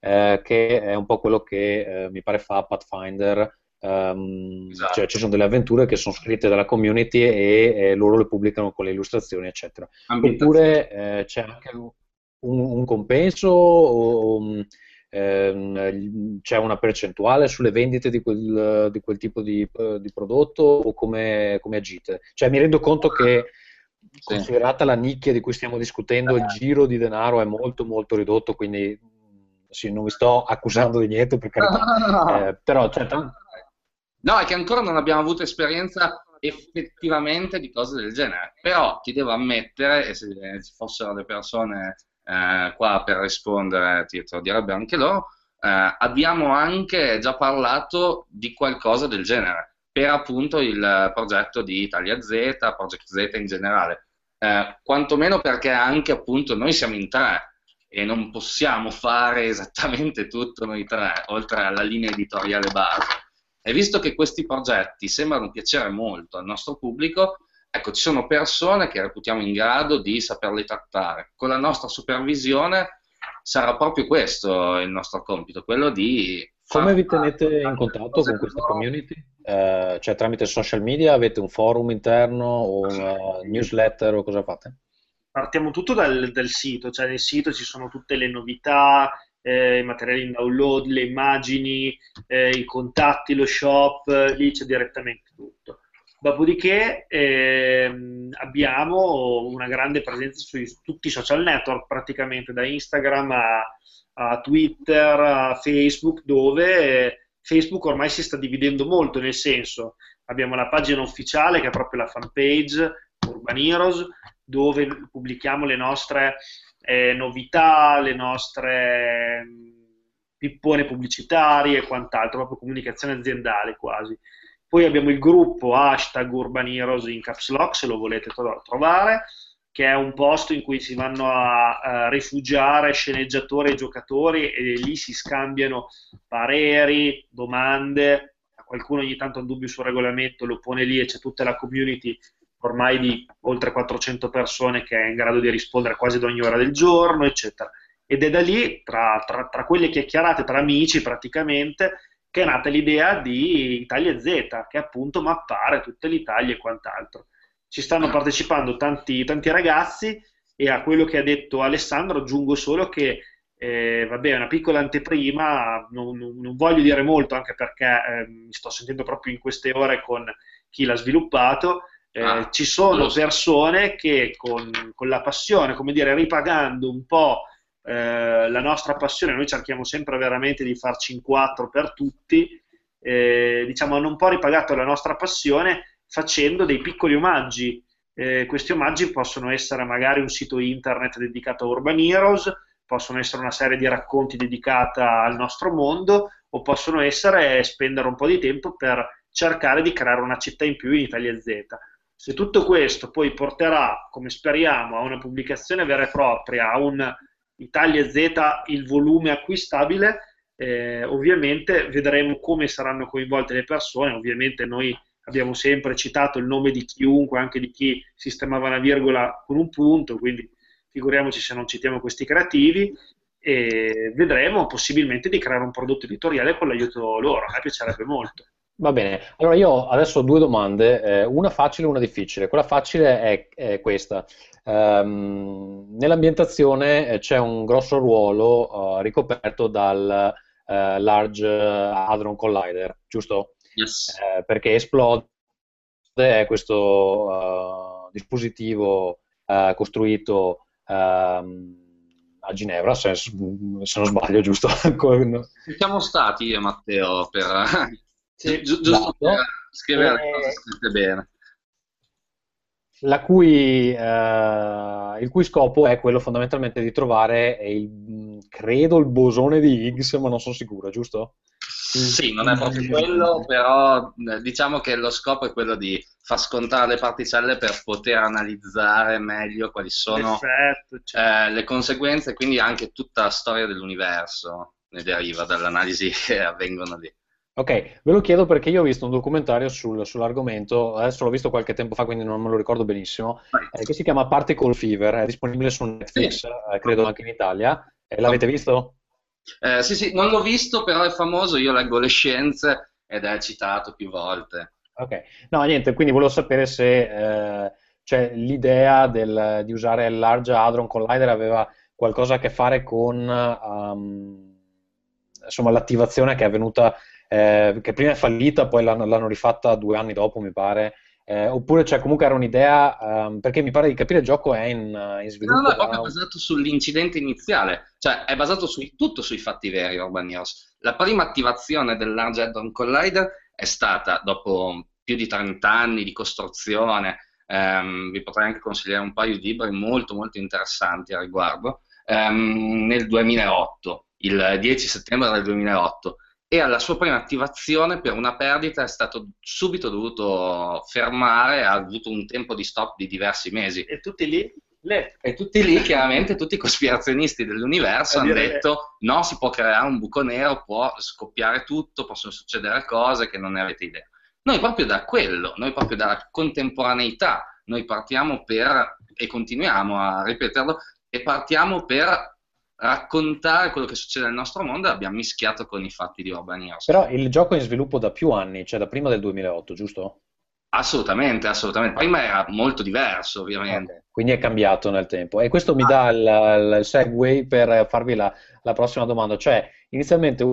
eh, che è un po' quello che eh, mi pare fa Pathfinder. Ehm, Esatto. cioè ci sono delle avventure che sono scritte dalla community e, e loro le pubblicano con le illustrazioni, eccetera. Oppure eh, c'è anche un, un compenso o mh, ehm, c'è una percentuale sulle vendite di quel, di quel tipo di, di prodotto o come, come agite? Cioè mi rendo conto che considerata la nicchia di cui stiamo discutendo, il giro di denaro è molto molto ridotto, quindi sì, non vi sto accusando di niente per carità, Eh, però cioè, No, è che ancora non abbiamo avuto esperienza effettivamente di cose del genere. Però ti devo ammettere, e se ci fossero le persone eh, qua per rispondere, ti lo direbbero anche loro, eh, abbiamo anche già parlato di qualcosa del genere per appunto il progetto di Italia Z, Project Z in generale. Eh, quantomeno perché anche appunto noi siamo in tre e non possiamo fare esattamente tutto noi tre, oltre alla linea editoriale base. E visto che questi progetti sembrano piacere molto al nostro pubblico, ecco, ci sono persone che reputiamo in grado di saperli trattare. Con la nostra supervisione sarà proprio questo il nostro compito, quello di... come vi tenete in contatto con questa community? Eh, cioè tramite social media, avete un forum interno o una newsletter o cosa fate? Partiamo tutto dal, dal sito, cioè nel sito ci sono tutte le novità, eh, i materiali in download, le immagini, eh, i contatti, lo shop, lì c'è direttamente tutto. Dopodiché ehm, abbiamo una grande presenza su tutti i social network, praticamente da Instagram a, a Twitter, a Facebook, dove Facebook ormai si sta dividendo molto, nel senso abbiamo la pagina ufficiale che è proprio la fanpage Urban Heroes, dove pubblichiamo le nostre eh, novità, le nostre mm, pippone pubblicitarie e quant'altro, proprio comunicazione aziendale quasi. Poi abbiamo il gruppo hashtag Urban Heroes in Caps Lock, se lo volete trovare, che è un posto in cui si vanno a, a rifugiare sceneggiatori e giocatori e lì si scambiano pareri, domande. Qualcuno ogni tanto ha un dubbio sul regolamento, lo pone lì e c'è tutta la community ormai di oltre 400 persone che è in grado di rispondere quasi ad ogni ora del giorno, eccetera. Ed è da lì, tra, tra, tra quelle chiacchierate, tra amici praticamente, che è nata l'idea di Italia Z, che appunto mappare tutte l'Italia e quant'altro. Ci stanno partecipando tanti, tanti ragazzi e a quello che ha detto Alessandro aggiungo solo che eh, vabbè, una piccola anteprima, non, non, non, voglio dire molto anche perché eh, mi sto sentendo proprio in queste ore con chi l'ha sviluppato. Eh, ah, ci sono persone che con, con, la passione, come dire, ripagando un po' Eh, la nostra passione, noi cerchiamo sempre veramente di farci in quattro per tutti, eh, diciamo hanno un po' ripagato la nostra passione facendo dei piccoli omaggi. Eh, questi omaggi possono essere magari un sito internet dedicato a Urban Heroes, possono essere una serie di racconti dedicata al nostro mondo o possono essere spendere un po' di tempo per cercare di creare una città in più in Italia Z. Se tutto questo poi porterà, come speriamo, a una pubblicazione vera e propria, a un Italia Z il volume acquistabile, eh, ovviamente vedremo come saranno coinvolte le persone, ovviamente noi abbiamo sempre citato il nome di chiunque, anche di chi sistemava una virgola con un punto, quindi figuriamoci se non citiamo questi creativi e vedremo possibilmente di creare un prodotto editoriale con l'aiuto loro, a me piacerebbe molto. Va bene, allora io adesso ho due domande, eh, una facile e una difficile. Quella facile è, è questa. Um, nell'ambientazione eh, c'è un grosso ruolo uh, ricoperto dal uh, Large Hadron Collider, giusto? Yes. Uh, perché esplode è questo dispositivo costruito um, a Ginevra, se, se, non sbaglio, giusto? <laughs> Siamo stati io e Matteo per sì, Gi- giusto esatto. per scrivere le cose scritte bene. La cui, eh, il cui scopo è quello fondamentalmente di trovare il, credo, il bosone di Higgs, ma non sono sicuro, giusto? Sì, non è proprio quello, però eh, diciamo che lo scopo è quello di far scontare le particelle per poter analizzare meglio quali sono cioè. eh, le conseguenze, quindi anche tutta la storia dell'universo ne deriva dall'analisi <laughs> che avvengono lì. Ok, ve lo chiedo perché io ho visto un documentario sul, sull'argomento, adesso l'ho visto qualche tempo fa, quindi non me lo ricordo benissimo, eh, che si chiama Particle Fever, è disponibile su Netflix, sì. eh, credo anche in Italia. Eh, l'avete visto? Eh, sì, sì, non l'ho visto, però è famoso, io leggo le scienze ed è citato più volte. Ok, no, niente, quindi volevo sapere se eh, cioè, l'idea del, di usare il Large Hadron Collider aveva qualcosa a che fare con um, insomma, l'attivazione che è avvenuta eh, che prima è fallita, poi l'hanno, l'hanno, rifatta due anni dopo, mi pare. Eh, oppure cioè, comunque era un'idea, um, perché mi pare di capire il gioco è in, in sviluppo. No, no, è proprio basato sull'incidente iniziale, cioè è basato su, tutto sui fatti veri Urban News. La prima attivazione del Large Hadron Collider è stata dopo più di 30 anni di costruzione, um, vi potrei anche consigliare un paio di libri molto molto interessanti a riguardo, um, nel 2008, il 10 settembre del 2008 e alla sua prima attivazione per una perdita è stato subito dovuto fermare, ha avuto un tempo di stop di diversi mesi. E tutti lì? Le. E tutti lì, chiaramente, tutti i cospirazionisti dell'universo hanno detto no, si può creare un buco nero, può scoppiare tutto, possono succedere cose che non ne avete idea. Noi proprio da quello, noi proprio dalla contemporaneità, noi partiamo per, e continuiamo a ripeterlo, e partiamo per raccontare quello che succede nel nostro mondo e abbiamo mischiato con i fatti di Urban Heroes. Però il gioco è in sviluppo da più anni, cioè da prima del 2008, giusto? Assolutamente, assolutamente. Prima era molto diverso, ovviamente. Okay. Quindi è cambiato nel tempo. E questo mi dà il, il segue per farvi la, la, prossima domanda. Cioè, inizialmente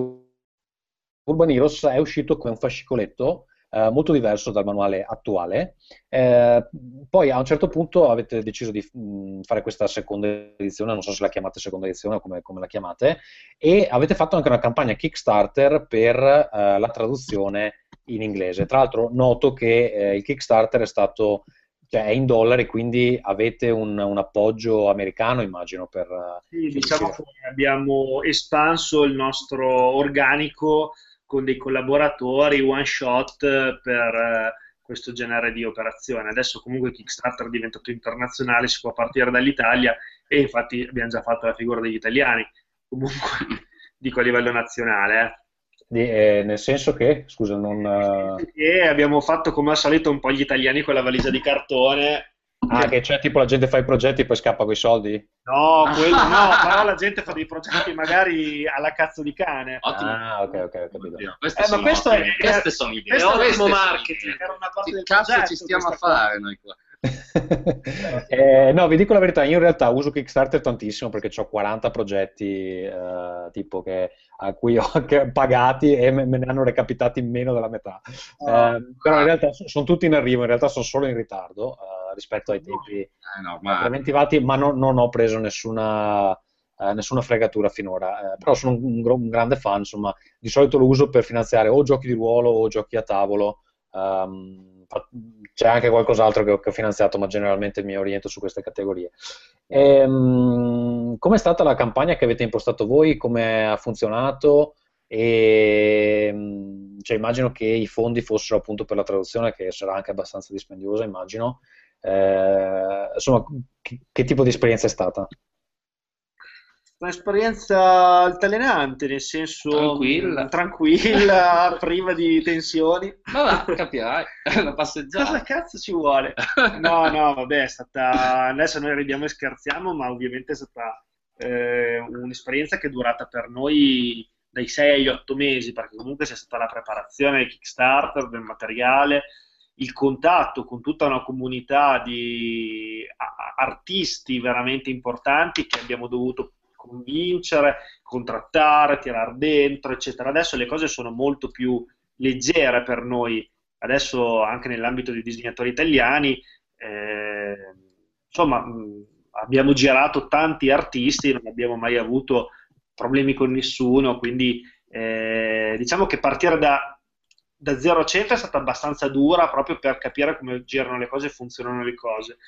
Urban Heroes è uscito come un fascicoletto eh, molto diverso dal manuale attuale. Eh, poi a un certo punto avete deciso di mh, mm, fare questa seconda edizione, non so se la chiamate seconda edizione o come, come la chiamate, e avete fatto anche una campagna Kickstarter per eh, la traduzione in inglese. Tra l'altro noto che eh, il Kickstarter è stato cioè è in dollari, quindi avete un, un appoggio americano, immagino. Per, sì, diciamo che abbiamo espanso il nostro organico con dei collaboratori one shot per eh, questo genere di operazione. Adesso comunque Kickstarter è diventato internazionale, si può partire dall'Italia e infatti abbiamo già fatto la figura degli italiani, comunque <laughs> dico a livello nazionale. Eh. Eh, nel senso che, scusa, non... E abbiamo fatto come al solito un po' gli italiani con la valigia di cartone Ah, che c'è tipo la gente fa i progetti e poi scappa con i soldi? No, quello no, però la gente fa dei progetti magari alla cazzo di cane. Ottimo. Ah, ok, ok, ho capito. Queste, eh, ma questo è, queste sono idee. Questo è ottimo marketing, era una parte che cazzo progetto, ci stiamo a fare noi qua? <laughs> eh, no, vi dico la verità, io in realtà uso Kickstarter tantissimo perché ho 40 progetti eh, tipo che, a cui ho pagati e me, me, ne hanno recapitati meno della metà. Oh, eh, però in realtà sono tutti in arrivo, in realtà sono solo in ritardo eh, rispetto ai tempi eh, no, ma... preventivati, ma non, non, ho preso nessuna, eh, nessuna fregatura finora. però sono un, un, un, grande fan, insomma, di solito lo uso per finanziare o giochi di ruolo o giochi a tavolo. Um, c'è anche qualcos'altro che ho, che ho, finanziato, ma generalmente mi oriento su queste categorie. Ehm, com'è stata la campagna che avete impostato voi? Come ha funzionato? E, ehm, cioè, immagino che i fondi fossero appunto per la traduzione, che sarà anche abbastanza dispendiosa, immagino. Eh, insomma, che, che tipo di esperienza è stata? un'esperienza altalenante, nel senso tranquilla, tranquilla <laughs> priva di tensioni. Ma va, capirai, <laughs> la passeggiata. Cosa cazzo ci vuole? No, no, vabbè, è stata... Adesso noi ridiamo e scherziamo, ma ovviamente è stata eh, un'esperienza che è durata per noi dai 6 agli 8 mesi, perché comunque c'è stata la preparazione del Kickstarter, del materiale, il contatto con tutta una comunità di artisti veramente importanti che abbiamo dovuto convincere, contrattare, tirare dentro, eccetera. Adesso le cose sono molto più leggere per noi. Adesso anche nell'ambito dei disegnatori italiani, eh, insomma, abbiamo girato tanti artisti, non abbiamo mai avuto problemi con nessuno, quindi eh, diciamo che partire da, da 0 a 100 è stata abbastanza dura proprio per capire come girano le cose e funzionano le cose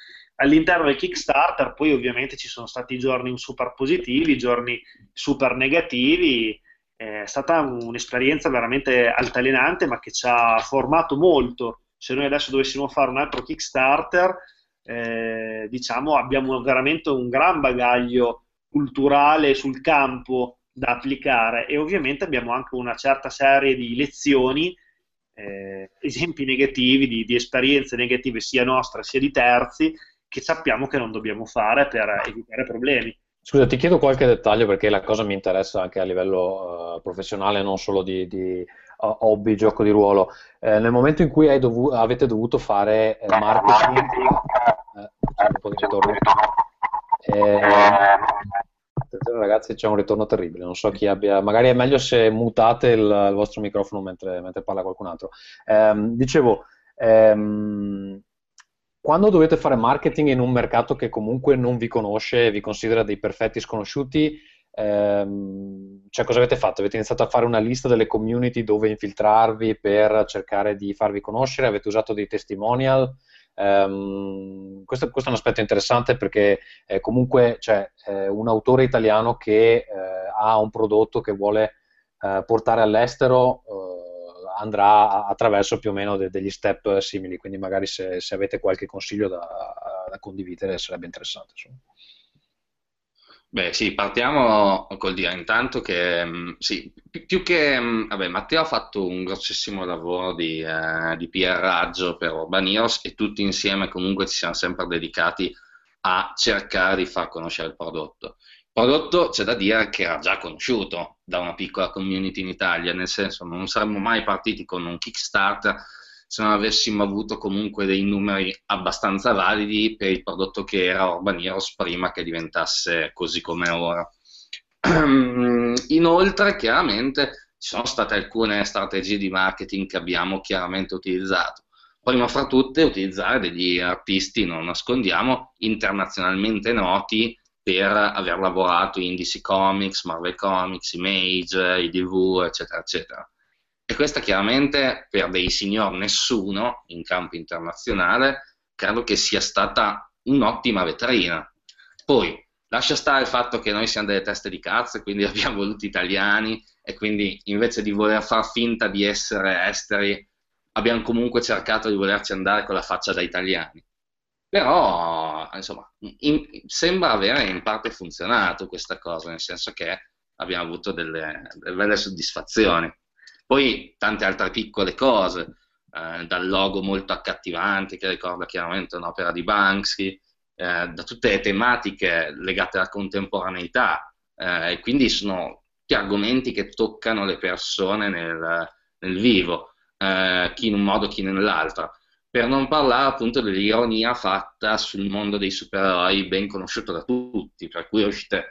all'interno del Kickstarter poi ovviamente ci sono stati giorni super positivi, giorni super negativi, è stata un'esperienza veramente altalenante ma che ci ha formato molto. Se noi adesso dovessimo fare un altro Kickstarter, eh, diciamo abbiamo veramente un gran bagaglio culturale sul campo da applicare e ovviamente abbiamo anche una certa serie di lezioni eh, esempi negativi di, di, esperienze negative sia nostre sia di terzi che sappiamo che non dobbiamo fare per evitare problemi. Scusa, ti chiedo qualche dettaglio perché la cosa mi interessa anche a livello uh, professionale, non solo di, di uh, hobby, gioco di ruolo. Eh, nel momento in cui dovu- avete dovuto fare eh, marketing, eh, un po' di ritorno. Eh, attenzione ragazzi, c'è un ritorno terribile, non so chi abbia, magari è meglio se mutate il, il vostro microfono mentre, mentre, parla qualcun altro. Ehm, dicevo, ehm, quando dovete fare marketing in un mercato che comunque non vi conosce e vi considera dei perfetti sconosciuti, ehm, cioè cosa avete fatto? Avete iniziato a fare una lista delle community dove infiltrarvi per cercare di farvi conoscere? Avete usato dei testimonial? Um, questo, questo, è un aspetto interessante perché eh, comunque c'è eh, un autore italiano che eh, ha un prodotto che vuole eh, portare all'estero eh, andrà attraverso più o meno de- degli step simili, quindi magari se, se avete qualche consiglio da, da, condividere sarebbe interessante. Insomma. Beh, sì, partiamo col dire intanto che mm, sì, più che mm, vabbè, Matteo ha fatto un grossissimo lavoro di, eh, di PR raggio per Urban Heroes e tutti insieme comunque ci siamo sempre dedicati a cercare di far conoscere il prodotto. Prodotto c'è da dire che era già conosciuto da una piccola community in Italia, nel senso non saremmo mai partiti con un Kickstarter se non avessimo avuto comunque dei numeri abbastanza validi per il prodotto che era Urban Heroes prima che diventasse così come ora. <clears throat> Inoltre, chiaramente, ci sono state alcune strategie di marketing che abbiamo chiaramente utilizzato. Prima fra tutte, utilizzare degli artisti, non nascondiamo, internazionalmente noti per aver lavorato in DC Comics, Marvel Comics, Image, IDV, eccetera, eccetera. E questa chiaramente per dei signor nessuno in campo internazionale credo che sia stata un'ottima vetrina. Poi lascia stare il fatto che noi siamo delle teste di cazzo e quindi <laughs> abbiamo voluto italiani e quindi invece di voler far finta di essere esteri abbiamo comunque cercato di volerci andare con la faccia da italiani. Però, insomma, in, sembra avere in parte funzionato questa cosa, nel senso che abbiamo avuto delle, delle belle soddisfazioni. Poi tante altre piccole cose, eh, dal logo molto accattivante che ricorda chiaramente un'opera di Banksy, eh, da tutte le tematiche legate alla contemporaneità, eh, e quindi sono tutti argomenti che toccano le persone nel, nel vivo, eh, chi in un modo, chi nell'altro. Per non parlare appunto dell'ironia fatta sul mondo dei supereroi ben conosciuto da tutti, per cui riuscite,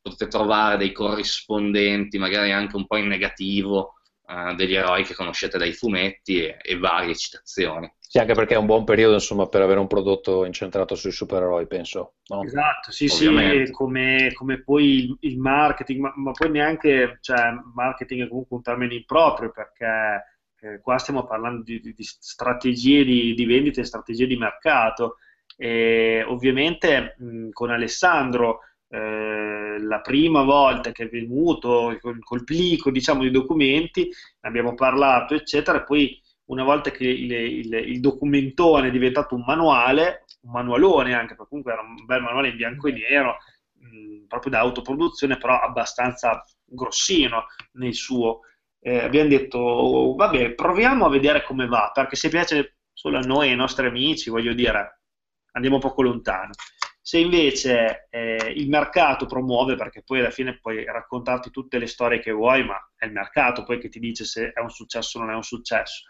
potete trovare dei corrispondenti, magari anche un po' in negativo, uh, degli eroi che conoscete dai fumetti e, e, varie citazioni. Sì, anche perché è un buon periodo insomma, per avere un prodotto incentrato sui supereroi, penso. No? Esatto, sì, Ovviamente. sì, come, come, poi il, il marketing, ma, ma, poi neanche, cioè, marketing è comunque un termine improprio perché eh, qua stiamo parlando di, di, di strategie di, di vendita e strategie di mercato. E ovviamente mh, con Alessandro eh, la prima volta che è venuto col, col plico diciamo, di documenti, abbiamo parlato, eccetera, poi una volta che il, il, il, documentone è diventato un manuale, un manualone anche, perché comunque era un bel manuale in bianco e nero, mh, proprio da autoproduzione, però abbastanza grossino nel suo. Eh, abbiamo detto, vabbè, proviamo a vedere come va, perché se piace solo a noi e ai nostri amici, voglio dire, andiamo poco lontano. Se invece eh, il mercato promuove, perché poi alla fine puoi raccontarti tutte le storie che vuoi, ma è il mercato poi che ti dice se è un successo o non è un successo.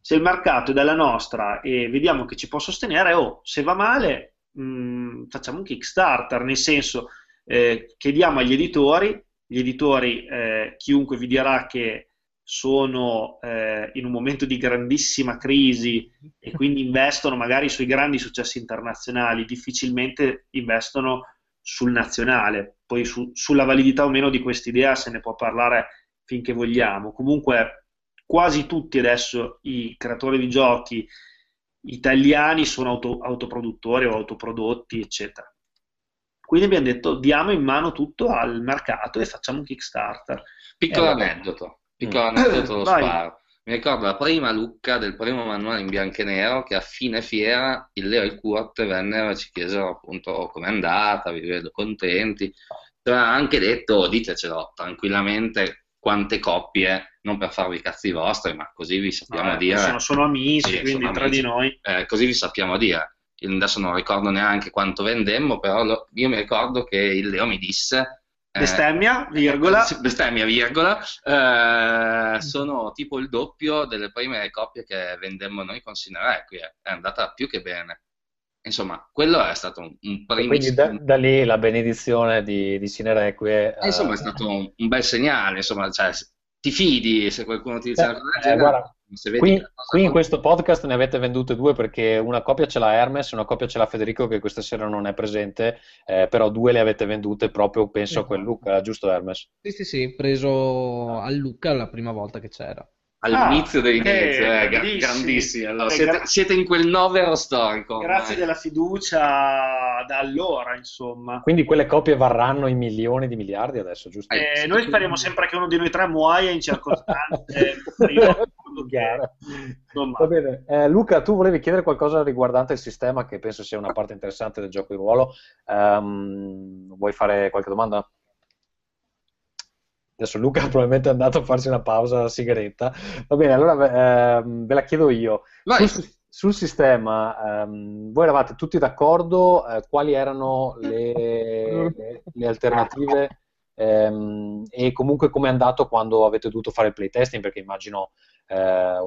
Se il mercato è dalla nostra e vediamo che ci può sostenere, oh, se va male, mh, mm, facciamo un Kickstarter, nel senso eh, chiediamo agli editori, gli editori, eh, chiunque vi dirà che sono eh, in un momento di grandissima crisi e quindi investono magari sui grandi successi internazionali, difficilmente investono sul nazionale. Poi su, sulla validità o meno di questa idea se ne può parlare finché vogliamo. Comunque quasi tutti adesso i creatori di giochi italiani sono auto, autoproduttori o autoprodotti, eccetera. Quindi abbiamo detto diamo in mano tutto al mercato e facciamo un Kickstarter. Piccolo aneddoto Piccolo mm. aneddoto lo sparo. Mi ricordo la prima Lucca del primo manuale in bianco e nero che a fine fiera il Leo e il Kurt vennero e ci chiesero appunto com'è andata, vi vedo contenti. Ci aveva anche detto, oh, ditecelo tranquillamente quante coppie, non per farvi i cazzi vostri, ma così vi sappiamo eh, dire. Sono, sono amici, sì, quindi tra amici. di noi. Eh, così vi sappiamo dire. Io adesso non ricordo neanche quanto vendemmo, però lo, io mi ricordo che il Leo mi disse bestemmia, virgola. Bestemmia, virgola. Eh, sono tipo il doppio delle prime coppie che vendemmo noi con Sinerequie. È andata più che bene. Insomma, quello è stato un, un primissimo... Quindi da, da, lì la benedizione di, di Sinerequie... Eh, insomma, è stato un, un bel segnale. Insomma, cioè, ti fidi se qualcuno ti dice eh, una cosa del genere? Guarda, Qui, qui, in questo podcast ne avete vendute due perché una coppia ce l'ha Hermes e una coppia ce l'ha Federico che questa sera non è presente, eh, però due le avete vendute proprio penso a quel Luca, giusto Hermes? Sì, sì, sì, preso a Luca la prima volta che c'era all'inizio ah, dell'inizio, eh, eh, grandissimi. Allora, siete, gra- siete, in quel novero storico. Grazie della fiducia da allora, insomma. Quindi quelle coppie varranno i milioni di miliardi adesso, giusto? Eh, noi speriamo sempre che uno di noi tre muoia in circostanze. <laughs> Va bene. Eh, Luca, tu volevi chiedere qualcosa riguardante il sistema, che penso sia una parte interessante del gioco di ruolo. Um, vuoi fare qualche domanda? Adesso Luca <laughs> probabilmente è andato a farsi una pausa alla sigaretta. Va bene, allora eh, ve la chiedo io. Sul, sul, sistema, ehm, voi eravate tutti d'accordo? Eh, quali erano le, le, <laughs> le alternative ehm, e comunque come è andato quando avete dovuto fare il playtesting, perché immagino eh, a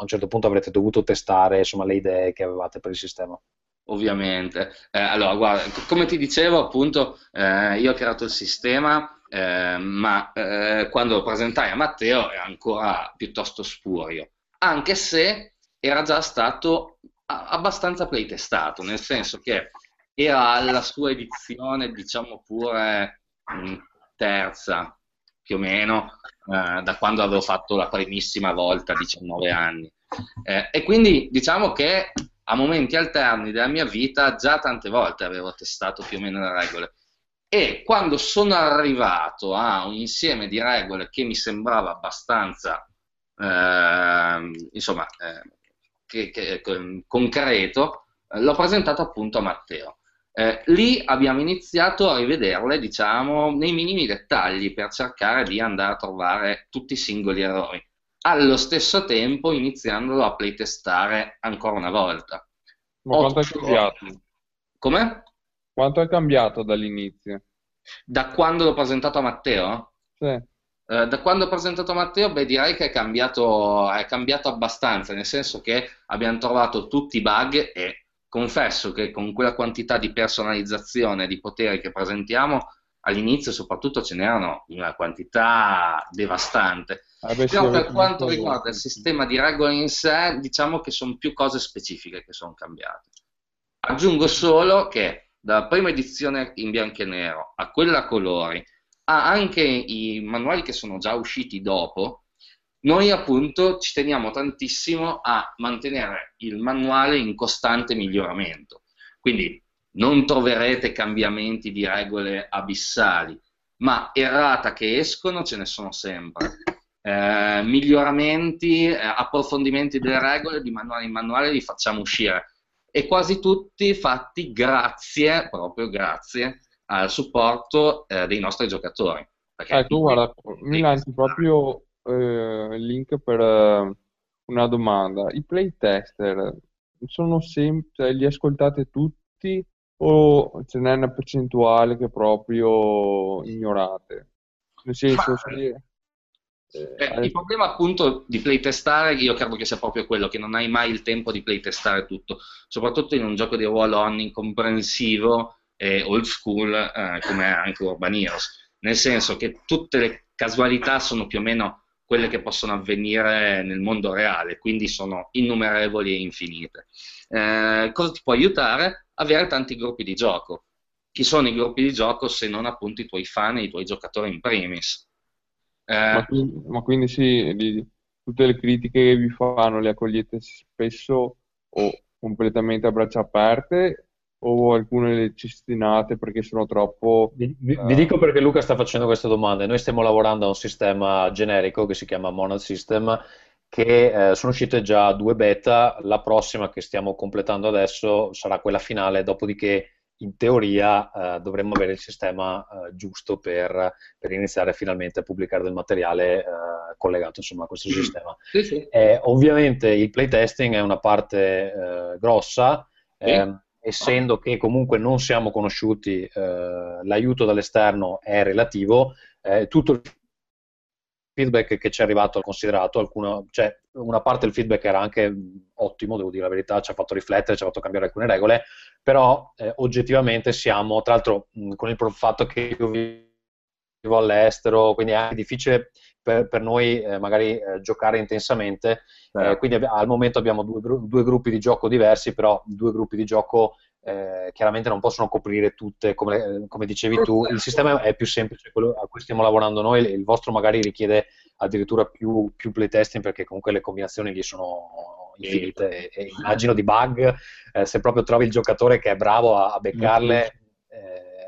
un certo punto avrete dovuto testare insomma, le idee che avevate per il sistema. Ovviamente. Eh, allora, guarda, come ti dicevo, appunto, eh, io ho creato il sistema, eh, ma eh, quando lo presentai a Matteo era ancora piuttosto spurio, anche se era già stato abbastanza playtestato, nel senso che era alla sua edizione, diciamo pure mh, terza, più o meno, eh, da quando avevo fatto la primissima volta a 19 anni. Eh, e quindi diciamo che a momenti alterni della mia vita già tante volte avevo testato più o meno le regole. E quando sono arrivato a un insieme di regole che mi sembrava abbastanza, eh, insomma, eh, che, che, concreto, l'ho presentato appunto a Matteo. Eh, lì abbiamo iniziato a rivederle, diciamo, nei minimi dettagli per cercare di andare a trovare tutti i singoli errori. Allo stesso tempo iniziandolo a playtestare ancora una volta. Ma quanto è cambiato? Come? Quanto è cambiato dall'inizio? Da quando l'ho presentato a Matteo? Sì. Eh, da quando ho presentato a Matteo, beh, direi che è cambiato, è cambiato abbastanza, nel senso che abbiamo trovato tutti i bug e confesso che con quella quantità di personalizzazione di poteri che presentiamo, all'inizio soprattutto ce n'erano una quantità devastante. Ah beh, Però per quanto riguarda il sistema di regole in sé, diciamo che sono più cose specifiche che sono cambiate. Aggiungo solo che dalla prima edizione in bianco e nero a quella a colori, a anche i manuali che sono già usciti dopo, noi appunto ci teniamo tantissimo a mantenere il manuale in costante miglioramento. Quindi non troverete cambiamenti di regole abissali, ma errata che escono ce ne sono sempre. <laughs> Eh, miglioramenti, eh, approfondimenti delle regole di manuale in manuale li facciamo uscire e quasi tutti fatti grazie, proprio grazie al supporto eh, dei nostri giocatori. Perché tu guarda, mi lanci proprio eh, link per eh, una domanda. I playtester sono sempre, cioè, li ascoltate tutti o ce n'è una percentuale che proprio ignorate? Nel senso, Ma... se, eh, il problema appunto di playtestare io credo che sia proprio quello che non hai mai il tempo di playtestare tutto soprattutto in un gioco di ruolo onnicomprensivo e old school eh, come anche Urban Heroes nel senso che tutte le casualità sono più o meno quelle che possono avvenire nel mondo reale, quindi sono innumerevoli e infinite. Eh, cosa ti può aiutare? Avere tanti gruppi di gioco. Chi sono i gruppi di gioco se non appunto i tuoi fan e i tuoi giocatori in primis? Eh, ma, quindi, ma, quindi, sì, di, tutte le critiche che vi fanno le accogliete spesso o completamente a braccia aperte o alcune le cestinate perché sono troppo... Vi, vi, uh... vi, dico perché Luca sta facendo queste domande. Noi stiamo lavorando a un sistema generico che si chiama Monad System, che eh, sono uscite già due beta, la prossima che stiamo completando adesso sarà quella finale, dopodiché in teoria eh, dovremmo avere il sistema eh, giusto per, per, iniziare finalmente a pubblicare del materiale eh, collegato insomma, a questo sistema. <clears throat> Sì, sì. Eh, ovviamente il playtesting è una parte eh, grossa, sì. Ehm, essendo che comunque non siamo conosciuti, eh, l'aiuto dall'esterno è relativo, tutto il feedback che ci è arrivato considerato, alcuna, cioè, una parte del feedback era anche ottimo, devo dire la verità, ci ha fatto riflettere, ci ha fatto cambiare alcune regole, però eh, oggettivamente siamo, tra l'altro mh, con il fatto che io vivo all'estero, quindi è anche difficile per, per noi eh, magari eh, giocare intensamente. Eh, quindi ab- al momento abbiamo due, due, gruppi di gioco diversi, però due gruppi di gioco eh, chiaramente non possono coprire tutte, come, eh, come, dicevi tu. Il sistema è più semplice, quello a cui stiamo lavorando noi, il vostro magari richiede addirittura più, più playtesting perché comunque le combinazioni gli sono infinite e, e immagino di bug, eh, se proprio trovi il giocatore che è bravo a, a beccarle.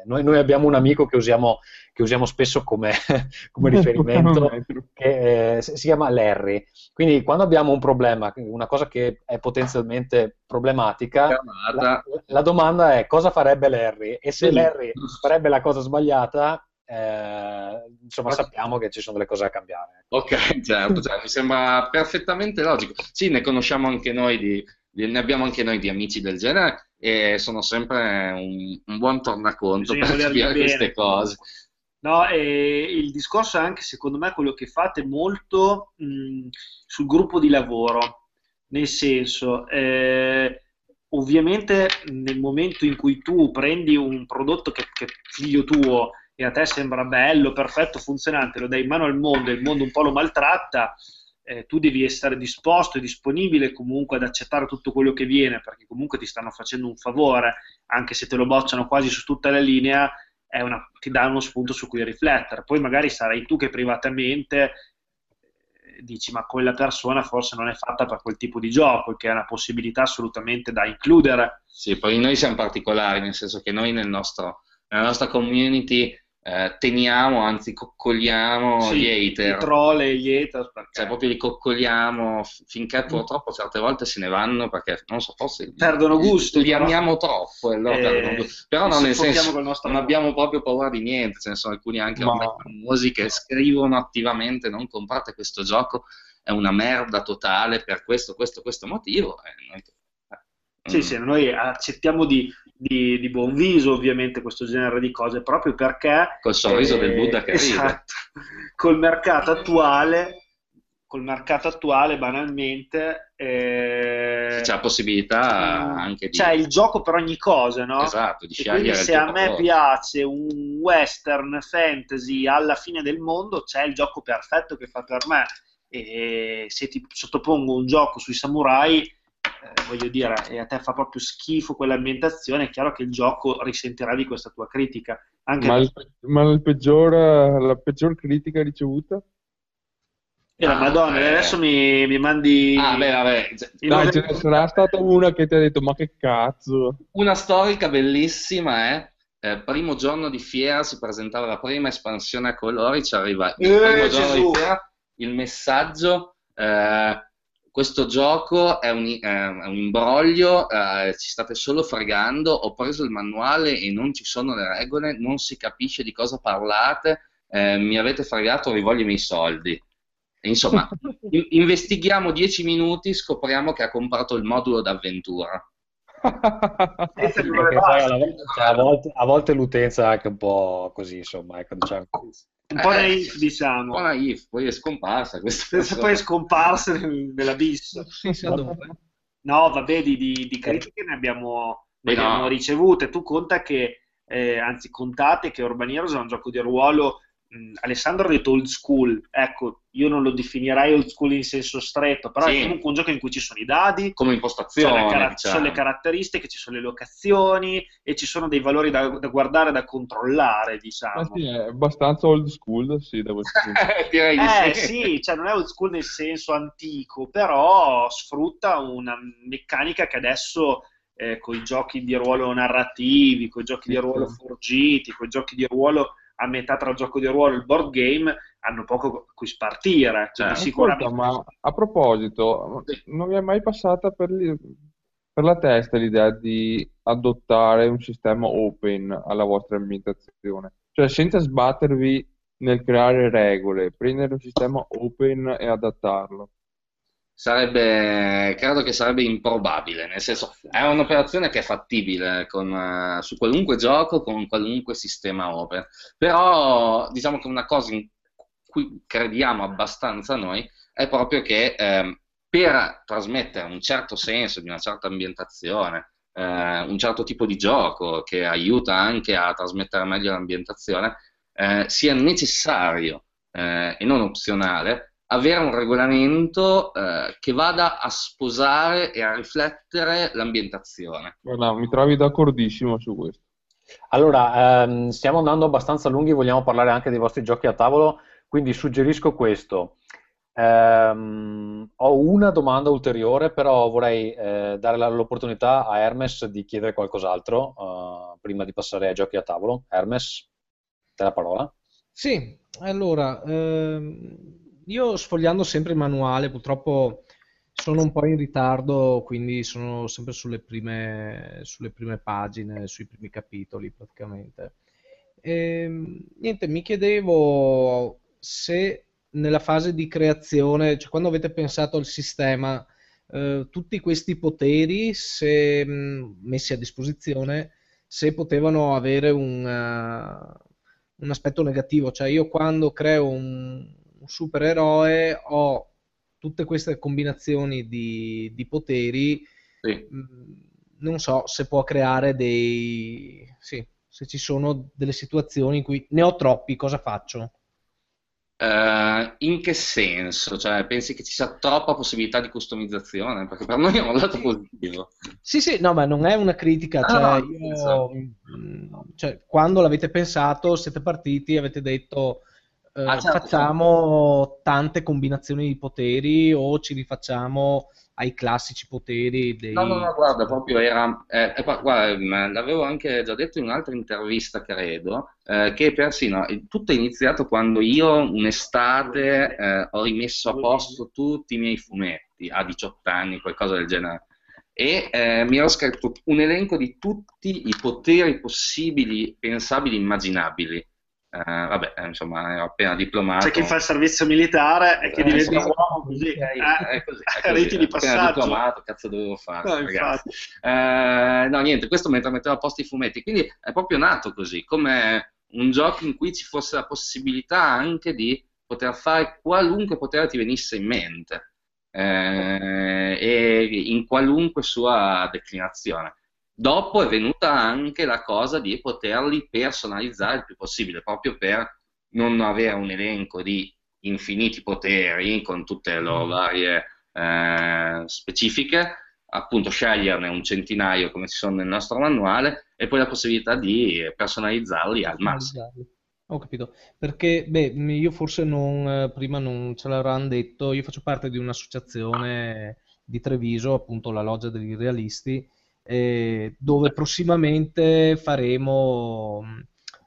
Noi, noi, abbiamo un amico che usiamo che usiamo spesso come, <laughs> come riferimento, che eh, si chiama Larry. Quindi quando abbiamo un problema, una cosa che è potenzialmente problematica, la, la, domanda è cosa farebbe Larry? E se Larry farebbe la cosa sbagliata, eh, insomma sappiamo che ci sono delle cose da cambiare. Ok, certo, certo, mi sembra perfettamente logico. Sì, ne conosciamo anche noi di, ne abbiamo anche noi di amici del genere e sono sempre un, un buon tornaconto Bisogna per capire queste cose. No, e il discorso è anche, secondo me, quello che fate molto mh, sul gruppo di lavoro, nel senso, eh, ovviamente nel momento in cui tu prendi un prodotto che, che è figlio tuo e a te sembra bello, perfetto, funzionante, lo dai in mano al mondo e il mondo un po' lo maltratta, eh, tu devi essere disposto e disponibile comunque ad accettare tutto quello che viene, perché comunque ti stanno facendo un favore, anche se te lo bocciano quasi su tutta la linea, una, ti dà uno spunto su cui riflettere. Poi magari sarai tu che privatamente eh, dici ma quella persona forse non è fatta per quel tipo di gioco, che è una possibilità assolutamente da includere. Sì, poi noi siamo particolari, nel senso che noi nel nostro, nella nostra community eh, teniamo, anzi coccoliamo sì, gli hater. I troll e gli hater. Perché... Cioè proprio li coccoliamo finché mm. purtroppo certe volte se ne vanno perché, non so, forse... Perdono gusto. Li però... amiamo troppo e loro eh. Però non nel senso, non abbiamo proprio paura di niente, ce ne sono alcuni anche Ma... famosi che scrivono attivamente non comprate questo gioco, è una merda totale per questo, questo, questo motivo. E noi... Sì, mm. sì, noi accettiamo di di, di, buon viso ovviamente questo genere di cose proprio perché col sorriso eh, del Buddha che esatto, <laughs> col mercato attuale col mercato attuale banalmente eh, c'è la possibilità mm, anche di c'è il gioco per ogni cosa no? esatto di e quindi se a me cosa. piace un western fantasy alla fine del mondo c'è il gioco perfetto che fa per me e se ti sottopongo un gioco sui samurai eh, voglio dire, e a te fa proprio schifo quell'ambientazione, è chiaro che il gioco risentirà di questa tua critica. Anche ma, il, ma il peggior, la peggior critica ricevuta? E la ah, Madonna, eh. adesso mi, mi, mandi. Ah, beh, vabbè. Dai, ce ne sarà stata una che ti ha detto: Ma che cazzo? Una storica bellissima, eh? eh primo giorno di fiera si presentava la prima espansione a colori, ci arriva il eh, primo giorno Gesù. di fiera il messaggio. Eh, questo gioco è un, eh, è un imbroglio, eh, ci state solo fregando, ho preso il manuale e non ci sono le regole, non si capisce di cosa parlate, eh, mi avete fregato, rivoglio i miei soldi. Insomma, <laughs> in- investighiamo dieci minuti, scopriamo che ha comprato il modulo d'avventura. cioè, a, volte, a, volte, l'utenza è anche un po' così, insomma, ecco, diciamo. Un po' eh, naif, diciamo. Un po' naif, poi è scomparsa. <laughs> Poi è scomparsa nell'abisso. no, vabbè, di, di, di critiche ne abbiamo, ne abbiamo no. ricevute. Tu conta che, eh, anzi, contate che Urban Heroes è un gioco di ruolo Alessandro ha detto old school, ecco, io non lo definirei old school in senso stretto, però sì. è comunque un gioco in cui ci sono i dadi, come impostazione, ci car- diciamo. sono le caratteristiche, ci sono le locazioni e ci sono dei valori da, da guardare, da controllare, diciamo. Eh sì, è abbastanza old school, sì, punto. <laughs> Direi eh, sì. sì, cioè non è old school nel senso antico, però sfrutta una meccanica che adesso eh, con i giochi di ruolo narrativi, con i giochi di ruolo forgiti, con i giochi di ruolo a metà tra il gioco di ruolo e il board game hanno poco a cui spartire. Cioè, cioè, sicuramente... ma a proposito, non mi è mai passata per, per, la testa l'idea di adottare un sistema open alla vostra ambientazione? Cioè, senza sbattervi nel creare regole, prendere un sistema open e adattarlo sarebbe, credo che sarebbe improbabile, nel senso è un'operazione che è fattibile con, uh, su qualunque gioco, con qualunque sistema open, però diciamo che una cosa in cui crediamo abbastanza noi è proprio che eh, per trasmettere un certo senso di una certa ambientazione, eh, un certo tipo di gioco che aiuta anche a trasmettere meglio l'ambientazione, eh, sia necessario eh, e non opzionale avere un regolamento eh, che vada a sposare e a riflettere l'ambientazione. Guarda, mi trovi d'accordissimo su questo. Allora, ehm, stiamo andando abbastanza lunghi, vogliamo parlare anche dei vostri giochi a tavolo, quindi suggerisco questo. Um, ho una domanda ulteriore, però vorrei eh, dare l'opportunità a Hermes di chiedere qualcos'altro uh, prima di passare ai giochi a tavolo. Hermes, te la parola. Sì, allora, ehm, io sfogliando sempre il manuale, purtroppo sono un po' in ritardo, quindi sono sempre sulle prime, sulle prime pagine, sui primi capitoli praticamente. E, ehm, niente, mi chiedevo se nella fase di creazione, cioè quando avete pensato al sistema, eh, tutti questi poteri, se mh, messi a disposizione, se potevano avere un, uh, un aspetto negativo, cioè io quando creo un, un supereroe ho tutte queste combinazioni di, di poteri, Sì. mh, non so se può creare dei... sì, se ci sono delle situazioni in cui ne ho troppi, cosa faccio? Eh, in che senso? Cioè, pensi che ci sia troppa possibilità di customizzazione? Perché per noi è un lato positivo. Sì, sì, no, ma non è una critica, Ah, cioè, no, io, mh, cioè, quando l'avete pensato, siete partiti e avete detto eh, Ah, certo, facciamo tante combinazioni di poteri o ci rifacciamo ai classici poteri dei... No, no, no, guarda, proprio era, eh, eh, gua- guarda, ma l'avevo anche già detto in un'altra intervista, credo, eh, che persino eh, tutto è iniziato quando io un'estate eh, ho rimesso a posto tutti i miei fumetti a 18 anni, qualcosa del genere, e eh, mi ero scritto un elenco di tutti i poteri possibili, pensabili, immaginabili. Eh, vabbè, eh, insomma, ero appena diplomato. C'è chi fa il servizio militare e chi Eh, diventa sì. uomo così. Eh, eh, è così, è così, <laughs> riti di passaggio. diplomato, cazzo dovevo fare, No, ragazzi. infatti. Eh, no, niente, questo mentre mettevo a posto i fumetti, quindi è proprio nato così, come un gioco in cui ci fosse la possibilità anche di poter fare qualunque potere ti venisse in mente eh, e in qualunque sua declinazione. Dopo è venuta anche la cosa di poterli personalizzare il più possibile, proprio per non avere un elenco di infiniti poteri con tutte le loro varie eh, specifiche, appunto sceglierne un centinaio come ci sono nel nostro manuale e poi la possibilità di personalizzarli al massimo. Ho capito, perché beh, io forse non, eh, prima non ce l'avranno detto, io faccio parte di un'associazione di Treviso, appunto la Loggia degli Realisti, eh, dove prossimamente faremo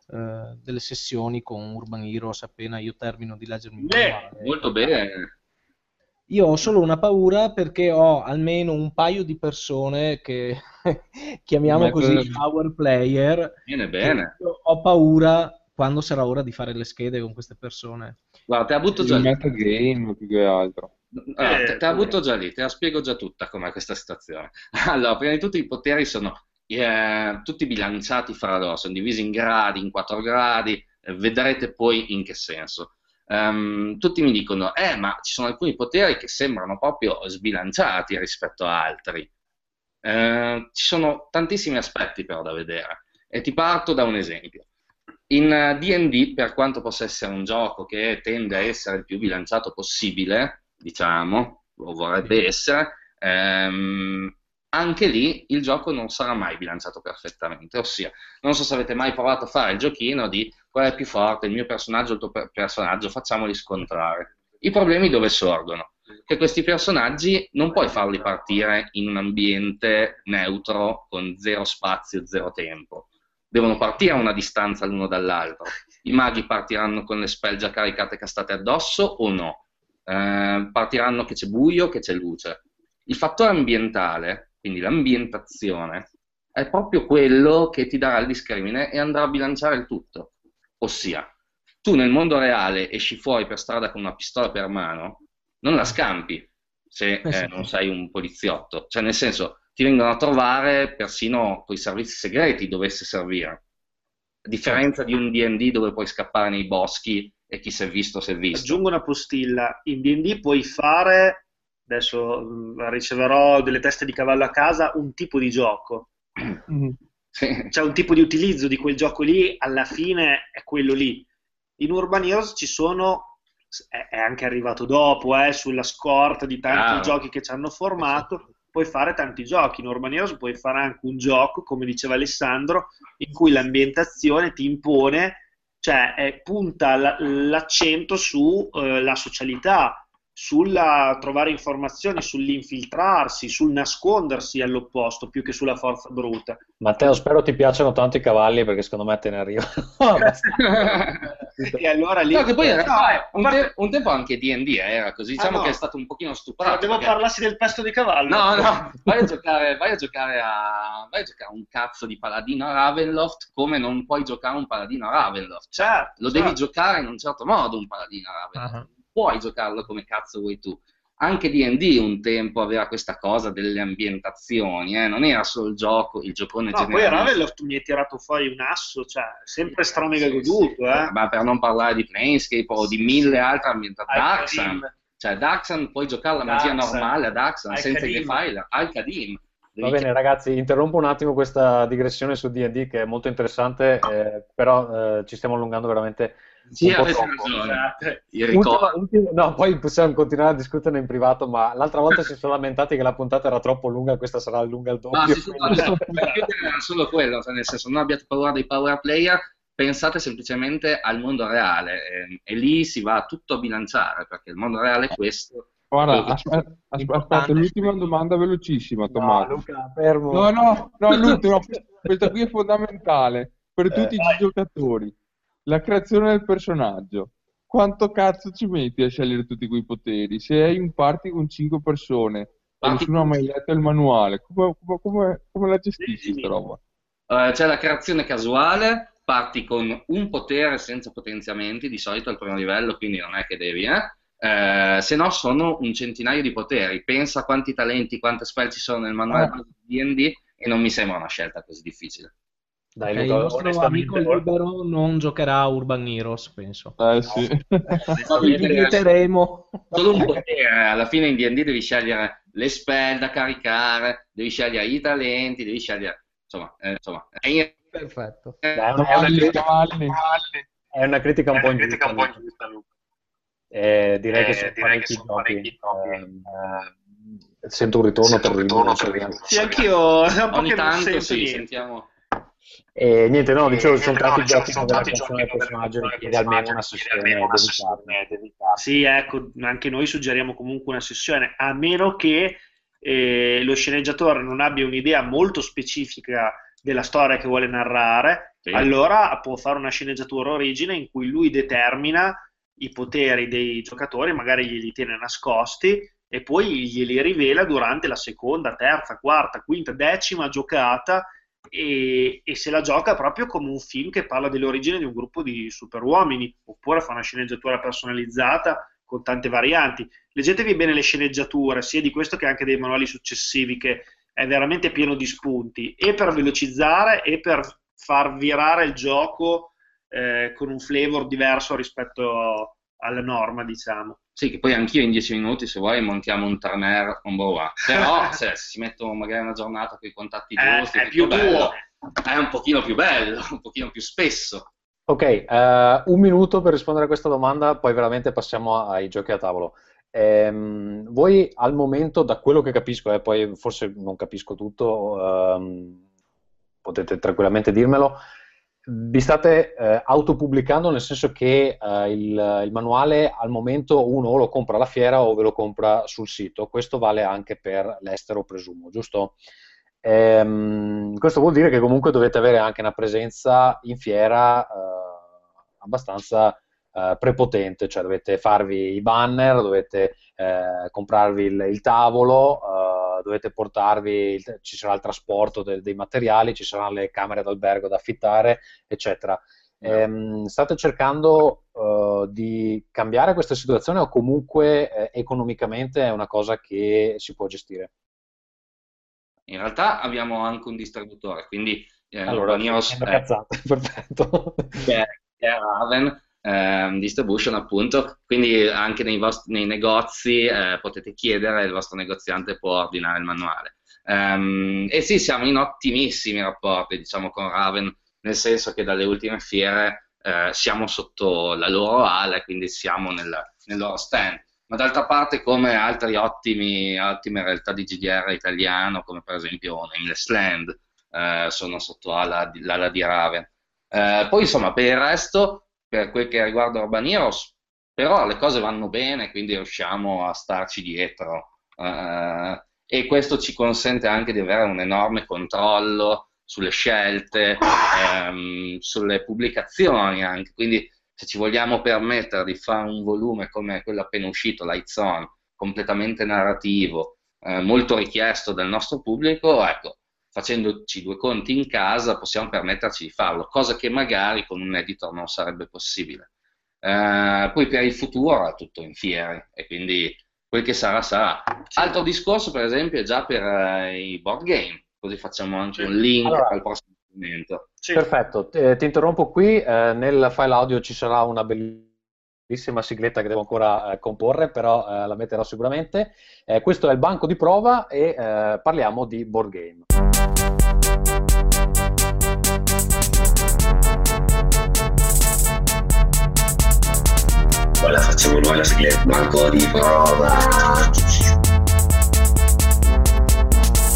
eh, delle sessioni con Urban Heroes appena io termino di leggermi il Beh, manuale. Molto bene, Io ho solo una paura perché ho almeno un paio di persone che <laughs> chiamiamo così per- power player, bene, bene. ho paura quando sarà ora di fare le schede con queste persone. Guarda, te la butto già Il metagame più che altro. Allora, Eh, te, te la butto già lì, te la spiego già tutta com'è questa situazione. <laughs> Allora, prima di tutto i poteri sono eh, tutti bilanciati fra loro, sono divisi in gradi, in quattro gradi, eh, vedrete poi in che senso. Ehm, tutti mi dicono, eh, ma ci sono alcuni poteri che sembrano proprio sbilanciati rispetto a altri. Eh, ci sono tantissimi aspetti però da vedere e ti parto da un esempio. In eh, D&D, per quanto possa essere un gioco che tende a essere il più bilanciato possibile, diciamo, o vorrebbe essere, ehm, anche lì il gioco non sarà mai bilanciato perfettamente, ossia, non so se avete mai provato a fare il giochino di qual è più forte, il mio personaggio o il tuo per- personaggio, facciamoli scontrare. I problemi dove sorgono? Che questi personaggi non puoi farli partire in un ambiente neutro con zero spazio, zero tempo. Devono partire a una distanza l'uno dall'altro. I maghi partiranno con le spell già caricate castate addosso o no? Eh, partiranno che c'è buio, che c'è luce. Il fattore ambientale, quindi l'ambientazione, è proprio quello che ti darà il discrimine e andrà a bilanciare il tutto. Ossia, tu nel mondo reale esci fuori per strada con una pistola per mano, non la scampi se Eh eh, non sei un poliziotto. Cioè, nel senso, ti vengono a trovare persino con i servizi segreti dovesse servire. A differenza di un D&D dove puoi scappare nei boschi e chi si è visto si è visto. Aggiungo una postilla, in D&D puoi fare, adesso mh, riceverò delle teste di cavallo a casa, un tipo di gioco, Sì. cioè un tipo di utilizzo di quel gioco lì, alla fine è quello lì. In Urban Heroes ci sono, è, anche arrivato dopo, eh, sulla scorta di tanti Chiaro. giochi che ci hanno formato, puoi fare tanti giochi. In Urban Heroes puoi fare anche un gioco, come diceva Alessandro, in cui l'ambientazione ti impone, cioè eh, punta l'accento sulla socialità, sulla trovare informazioni, sull'infiltrarsi, sul nascondersi all'opposto, più che sulla forza bruta. Matteo, spero ti piacciono tanto i cavalli perché secondo me te ne arrivano. <laughs> E allora lì... No, che poi in No, realtà a un, parte- te- un tempo anche D&D era così, diciamo Ah, no. che è stato un pochino No, stuprato. devo perché- parlarsi del pesto di cavallo. No, no, vai a giocare, vai a giocare a, vai a giocare a un cazzo di paladino a Ravenloft come non puoi giocare un paladino a Ravenloft. Certo, Lo certo. devi giocare in un certo modo un paladino a Ravenloft. Ah. Puoi giocarlo come cazzo vuoi tu. anche D&D un tempo aveva questa cosa delle ambientazioni, eh? non era solo il gioco, il giocone No, poi generale. Ravel tu mi hai tirato fuori un asso, cioè, sempre stramega goduto, eh. Ma per non parlare di Planescape o di mille altre ambientazioni, cioè Daxan puoi giocare la magia Daxan. normale a Daxan senza i defiler, al Kadim. Va bene ragazzi, interrompo un attimo questa digressione su D&D che è molto interessante, eh, però eh, ci stiamo allungando veramente Sì, avete ragione. Io Ultima- ultima- no, poi possiamo continuare a discuterne in privato, ma l'altra volta si sono lamentati che la puntata era troppo lunga, questa sarà lunga il doppio. No, sì, no, no, era solo quello, cioè, nel senso non abbiate paura dei power player, pensate semplicemente al mondo reale ehm, e lì si va tutto a bilanciare perché il mondo reale è questo. Guarda, E- aspetta, l'ultima domanda velocissima, No, Tommaso. Luca, fermo. No, no, no, l'ultima, <laughs> questa qui è fondamentale per tutti Eh, i giocatori. La creazione del personaggio. Quanto cazzo ci metti a scegliere tutti quei poteri? Se hai un party con 5 persone e Party nessuno ha mai letto il manuale, come, come- come- la gestisci Sì, sì. roba? Eh, c'è la creazione casuale, parti con un potere senza potenziamenti, di solito al primo livello, quindi non è che devi, eh? Eh, se no sono un centinaio di poteri. Pensa a quanti talenti, quante spell ci sono nel manuale di D&D e non mi sembra una scelta così difficile. Dai, Ok, Luca, il nostro amico libero non giocherà a Urban Heroes, penso. Eh sì. Vieteremo. <laughs> Solo un potere, alla fine in D&D devi scegliere le spell da caricare, devi scegliere i talenti, devi scegliere, insomma, eh, insomma, è- Perfetto. dai, è, una, è una critica, è una critica un po' ingiusta, Luca. Eh, direi che sono parecchi giochi. ehm, eh, sento un ritorno per il Sì, anch'io è un po' ogni che non tanto sento sì, niente. sentiamo. E niente, no, dicevo, ci sono tanti dicevo, giochi dove la creazione del personaggio richiede almeno una sessione dedicata. Sì, ecco, anche noi suggeriamo comunque una sessione, a meno che eh, lo sceneggiatore non abbia un'idea molto specifica della storia che vuole narrare, Sì. allora può fare una sceneggiatura origine in cui lui determina i poteri dei giocatori, magari glieli tiene nascosti e poi glieli rivela durante la seconda, terza, quarta, quinta, decima giocata e, e se la gioca proprio come un film che parla delle origini di un gruppo di superuomini, oppure fa una sceneggiatura personalizzata con tante varianti. Leggetevi bene le sceneggiature, sia di questo che anche dei manuali successivi, che è veramente pieno di spunti, e per velocizzare e per far virare il gioco eh, con un flavor diverso rispetto alla norma, diciamo. Sì, che poi anch'io in 10 minuti, se vuoi, montiamo un turner on board. Però <laughs> se si mettono magari una giornata con i contatti Eh, giusti, è più bello, è un pochino più bello, <laughs> un pochino più spesso. Ok, eh, un minuto per rispondere a questa domanda, poi veramente passiamo ai giochi a tavolo. Ehm, voi al momento, da quello che capisco, e poi forse non capisco tutto, ehm, potete tranquillamente dirmelo, vi state eh, autopubblicando nel senso che eh, il, il manuale al momento uno lo compra alla fiera o ve lo compra sul sito. Questo vale anche per l'estero, presumo, giusto? Ehm, questo vuol dire che comunque dovete avere anche una presenza in fiera eh, abbastanza eh, prepotente, cioè dovete farvi i banner, dovete eh, comprarvi il, il tavolo, eh, dovete portarvi, ci sarà il trasporto de- dei materiali, ci saranno le camere d'albergo da affittare, eccetera. Ehm, state cercando eh, di cambiare questa situazione o comunque eh, economicamente è una cosa che si può gestire? In realtà abbiamo anche un distributore, quindi eh, Allora, Heroes, facendo eh, cazzate, perfetto. che è, che è Raven ehm, Distribution appunto, quindi anche nei, vostri, nei negozi eh, potete chiedere, il vostro negoziante può ordinare il manuale. Ehm, e sì, siamo in ottimissimi rapporti, diciamo, con Raven, nel senso che dalle ultime fiere eh, siamo sotto la loro ala, quindi siamo nel, nel loro stand. Ma d'altra parte, come ottimi, ottime realtà di GDR italiano, come per esempio Nameless Land, eh, sono sotto ala di- l'ala di Raven. Eh, poi insomma, per il resto, per quel che riguarda Urban Heroes, però le cose vanno bene, quindi riusciamo a starci dietro. Eh, e questo ci consente anche di avere un enorme controllo sulle scelte, ehm, sulle pubblicazioni anche. Quindi se ci vogliamo permettere di fare un volume come quello appena uscito, Lights On, completamente narrativo, eh, molto richiesto dal nostro pubblico, ecco, facendoci due conti in casa possiamo permetterci di farlo, cosa che magari con un editor non sarebbe possibile. Eh, poi per il futuro è tutto in fiere e quindi quel che sarà sarà. Altro discorso, per esempio, è già per eh, i board game, così facciamo anche un link Allora. al prossimo momento. Sì. Perfetto, Eh, ti interrompo qui, eh, nel file audio ci sarà una bellissima sigletta che devo ancora eh, comporre, però eh, la metterò sicuramente. Eh, questo è il banco di prova e eh, parliamo di board game. Poi la facciamo noi la sigletta banco di prova.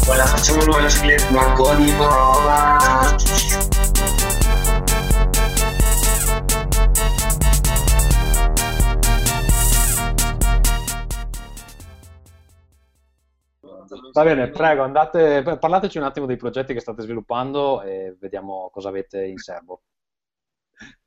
Poi la facciamo noi la sigletta banco di prova. Va bene, prego, andate, parlateci un attimo dei progetti che state sviluppando e vediamo cosa avete in serbo.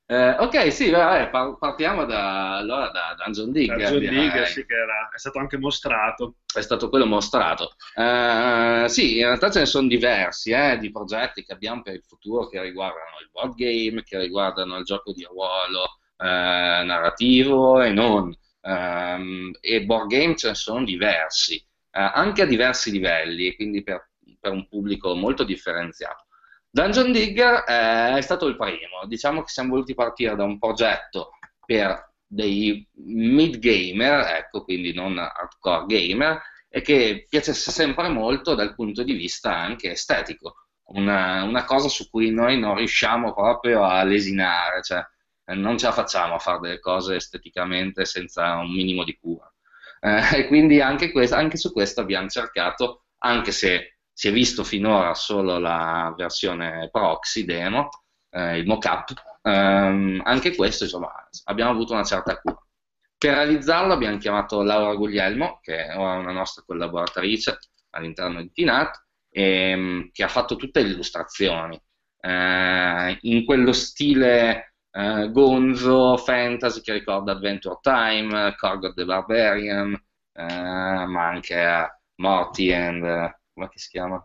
Eh, ok, sì, vabbè, par- partiamo da, allora da Dungeon Digger. Dungeon direi. Digger, sì, che era, è stato anche mostrato. è stato quello mostrato. Eh, sì, in realtà ce ne sono diversi eh, di progetti che abbiamo per il futuro che riguardano il board game, che riguardano il gioco di ruolo eh, narrativo e non. Ehm, e board game ce ne sono diversi, eh, anche a diversi livelli, quindi per, per un pubblico molto differenziato. Dungeon Digger eh, è stato il primo, diciamo che siamo voluti partire da un progetto per dei mid-gamer, ecco, quindi non hardcore gamer, e che piacesse sempre molto dal punto di vista anche estetico, una, una cosa su cui noi non riusciamo proprio a lesinare, cioè non ce la facciamo a fare delle cose esteticamente senza un minimo di cura. Eh, e quindi anche, questo- anche su questo abbiamo cercato, anche se si è visto finora solo la versione proxy demo, eh, il mock-up, ehm, anche questo insomma abbiamo avuto una certa cura. Per realizzarlo abbiamo chiamato Laura Guglielmo, che è una nostra collaboratrice all'interno di Tinat, ehm, che ha fatto tutte le illustrazioni eh, in quello stile eh, gonzo, fantasy che ricorda Adventure Time, Korgoth the Barbarian, eh, ma anche eh, Morty and... come si chiama?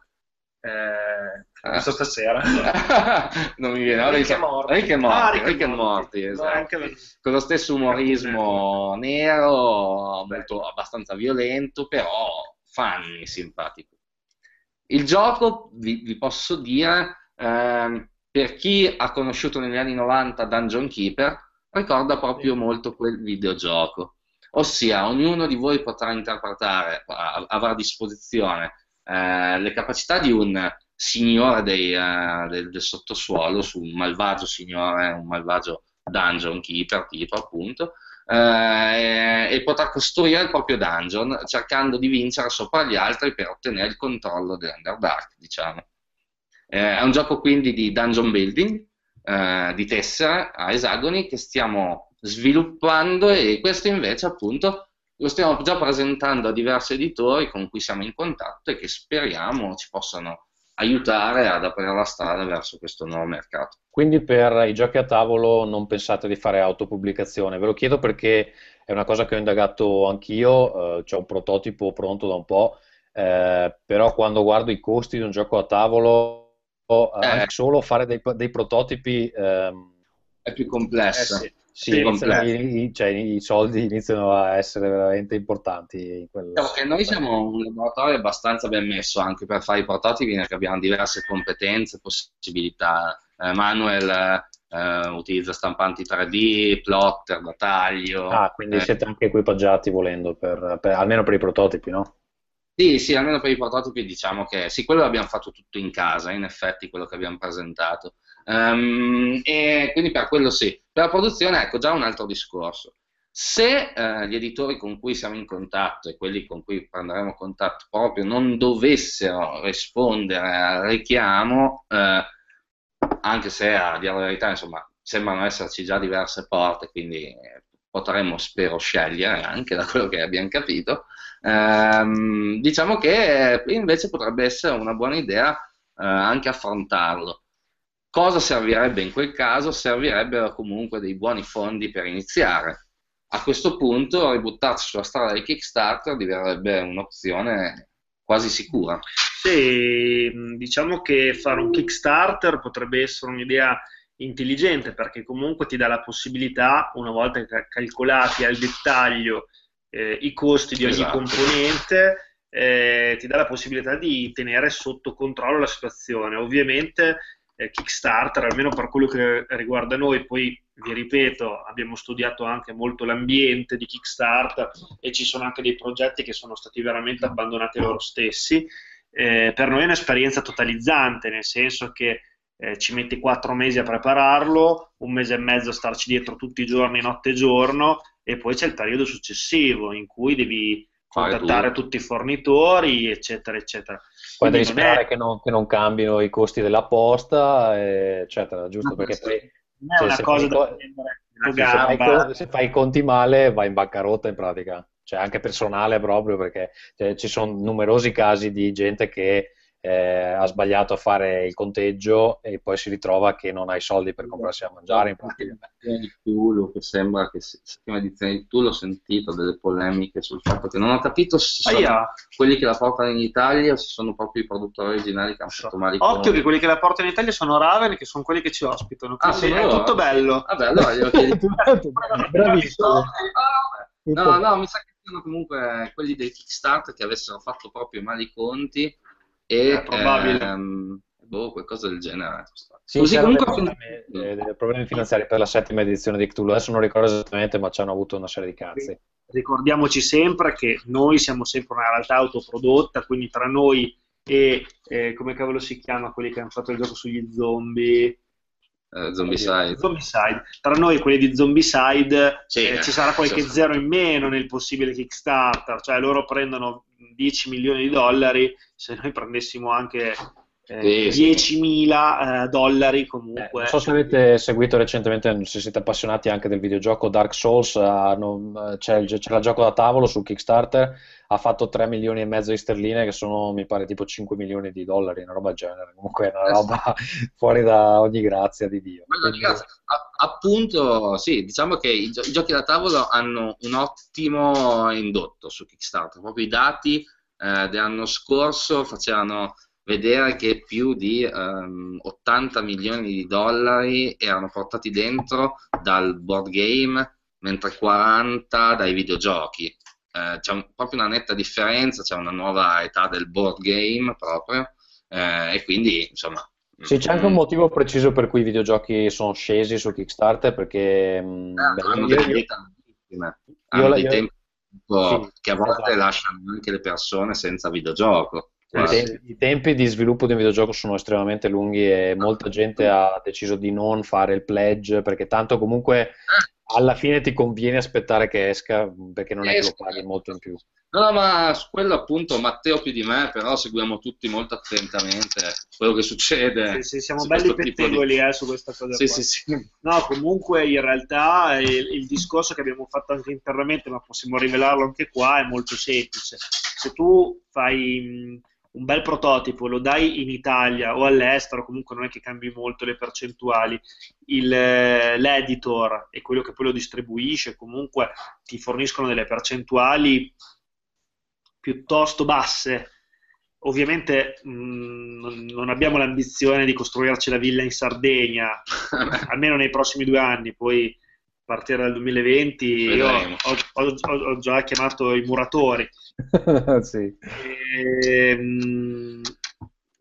Eh, Ah. stasera. <laughs> non mi viene ora Rick di- Morty. Rick Morty, Ah, Rick e Morty, No, esatto. anche- con lo stesso umorismo nero, molto abbastanza violento, però funny, simpatico. Il gioco, vi, vi posso dire, ehm, per chi ha conosciuto negli anni 90 Dungeon Keeper, ricorda proprio molto quel videogioco. Ossia, ognuno di voi potrà interpretare, avrà a disposizione eh, le capacità di un signore dei, eh, del, del sottosuolo, su un malvagio signore, un malvagio dungeon keeper, tipo appunto, eh, e potrà costruire il proprio dungeon cercando di vincere sopra gli altri per ottenere il controllo dell'Underdark, diciamo. Eh, è un gioco quindi di dungeon building, eh, di tessere a esagoni che stiamo sviluppando e questo invece appunto lo stiamo già presentando a diversi editori con cui siamo in contatto e che speriamo ci possano aiutare ad aprire la strada verso questo nuovo mercato. Quindi per i giochi a tavolo non pensate di fare autopubblicazione? Ve lo chiedo perché è una cosa che ho indagato anch'io, eh, c'è un prototipo pronto da un po', eh, però quando guardo i costi di un gioco a tavolo, eh, Eh. anche solo fare dei, dei prototipi, ehm, È più Eh, complesso. sì. Sì, i, cioè, i soldi iniziano a essere veramente importanti in quel... Diciamo che noi siamo un laboratorio abbastanza ben messo anche per fare i prototipi perché abbiamo diverse competenze, possibilità. Eh, Manuel eh, utilizza stampanti 3D, plotter da taglio. Ah, quindi Eh, siete anche equipaggiati volendo, per, per- almeno per i prototipi, no? Sì, sì, almeno per i prototipi diciamo che sì, quello l'abbiamo fatto tutto in casa, in effetti quello che abbiamo presentato. Ehm, e quindi per quello sì. Per la produzione, ecco, già un altro discorso. Se eh, gli editori con cui siamo in contatto e quelli con cui prenderemo contatto proprio non dovessero rispondere al richiamo, eh, anche se a dire la verità, insomma, sembrano esserci già diverse porte, quindi potremmo, spero, scegliere anche da quello che abbiamo capito. Ehm, diciamo che invece potrebbe essere una buona idea eh, anche affrontarlo. Cosa servirebbe in quel caso? Servirebbero comunque dei buoni fondi per iniziare. A questo punto ributtarsi sulla strada del Kickstarter diventerebbe un'opzione quasi sicura. Sì, mh, diciamo che fare un Kickstarter potrebbe essere un'idea intelligente perché comunque ti dà la possibilità, una volta ca- calcolati al dettaglio eh, i costi di ogni Esatto. componente, eh, ti dà la possibilità di tenere sotto controllo la situazione. Ovviamente eh, Kickstarter, almeno per quello che riguarda noi, poi vi ripeto, abbiamo studiato anche molto l'ambiente di Kickstarter e ci sono anche dei progetti che sono stati veramente abbandonati loro stessi. Eh, per noi è un'esperienza totalizzante, nel senso che eh, ci metti quattro mesi a prepararlo, un mese e mezzo a starci dietro tutti i giorni, notte e giorno, e poi c'è il periodo successivo in cui devi contattare tu. tutti i fornitori, eccetera, eccetera. Poi Quindi devi non è- sperare che non, che non cambino i costi della posta, eccetera, giusto? No, Perché sì. poi non è Cioè, una se cosa fai da co- prendere se co- se fai i conti male vai in bancarotta in pratica, cioè anche personale proprio perché cioè, ci sono numerosi casi di gente che eh, ha sbagliato a fare il conteggio e poi si ritrova che non ha i soldi per comprarsi da mangiare in pratica. Prima di Cthulhu, che sembra che prima edizione di Cthulhu ho sentito delle polemiche sul fatto che non ho capito se sono Aia, quelli che la portano in Italia o se sono proprio i produttori originali che hanno fatto male occhio che quelli che la portano in Italia sono Raven, che sono quelli che ci ospitano, Ah, sono è tutto bello. Vabbè, allora glielo. <laughs> Bravissimo. Ah. No, no, mi sa che siano comunque quelli del Kickstarter che avessero fatto proprio male i conti e È probabile. ehm, boh, qualcosa del genere. Sì, Così comunque problemi, eh, dei problemi finanziari per la settima edizione di Cthulhu, adesso non ricordo esattamente, ma ci hanno avuto una serie di cazzi. Ricordiamoci sempre che noi siamo sempre una realtà autoprodotta, quindi tra noi e eh, come cavolo si chiama quelli che hanno fatto il gioco sugli zombie? eh, Zombicide. Zombicide. Tra noi e quelli di Zombicide Sì, eh, eh, ci sarà qualche sì. zero in meno nel possibile Kickstarter, cioè loro prendono 10 milioni di dollari, se noi prendessimo anche eh, Sì, sì. 10.000 eh, dollari Eh, comunque. non so se avete seguito recentemente, se siete appassionati anche del videogioco Dark Souls, hanno- c'è, il- c'è il gioco da tavolo su Kickstarter, ha fatto 3 milioni e mezzo di sterline, che sono mi pare tipo 5 milioni di dollari, una roba del genere. Comunque è una Eh, roba <laughs> fuori da ogni grazia di Dio. Quindi- grazia. A- appunto, sì, diciamo che i, gio- i giochi da tavolo hanno un ottimo indotto su Kickstarter. Proprio i dati eh, dell'anno scorso facevano vedere che più di ehm, 80 milioni di dollari erano portati dentro dal board game, mentre 40 dai videogiochi. Eh, c'è un- proprio una netta differenza, c'è una nuova età del board game proprio, eh, e quindi, insomma... Sì, c'è anche un mm, motivo preciso per cui i videogiochi sono scesi su Kickstarter, perché Ah, beh, hanno io- delle io- io hanno la- dei io- tempi Sì, che a volte esatto. lasciano anche le persone senza videogioco. I quasi. tempi, i tempi di sviluppo di un videogioco sono estremamente lunghi e molta gente ha deciso di non fare il pledge perché tanto comunque alla fine ti conviene aspettare che esca perché non è che lo Esca. paghi molto in più. No, no, ma su quello appunto Matteo più di me, però seguiamo tutti molto attentamente quello che succede. Sì, sì, siamo belli tipo di- pettegoli eh, su questa cosa Sì, qua. sì, sì. No, comunque in realtà il, il discorso che abbiamo fatto anche internamente, ma possiamo rivelarlo anche qua, è molto semplice. Se tu fai mh, un bel prototipo, lo dai in Italia o all'estero, comunque non è che cambi molto le percentuali, il, eh, l'editor e quello che poi lo distribuisce comunque ti forniscono delle percentuali piuttosto basse. Ovviamente mh, non- non abbiamo l'ambizione di costruirci la villa in Sardegna, <laughs> almeno nei prossimi due anni, poi partire dal 2020 io Vedremo. ho, ho- ho- ho già chiamato i muratori. <laughs> Sì. Ehm,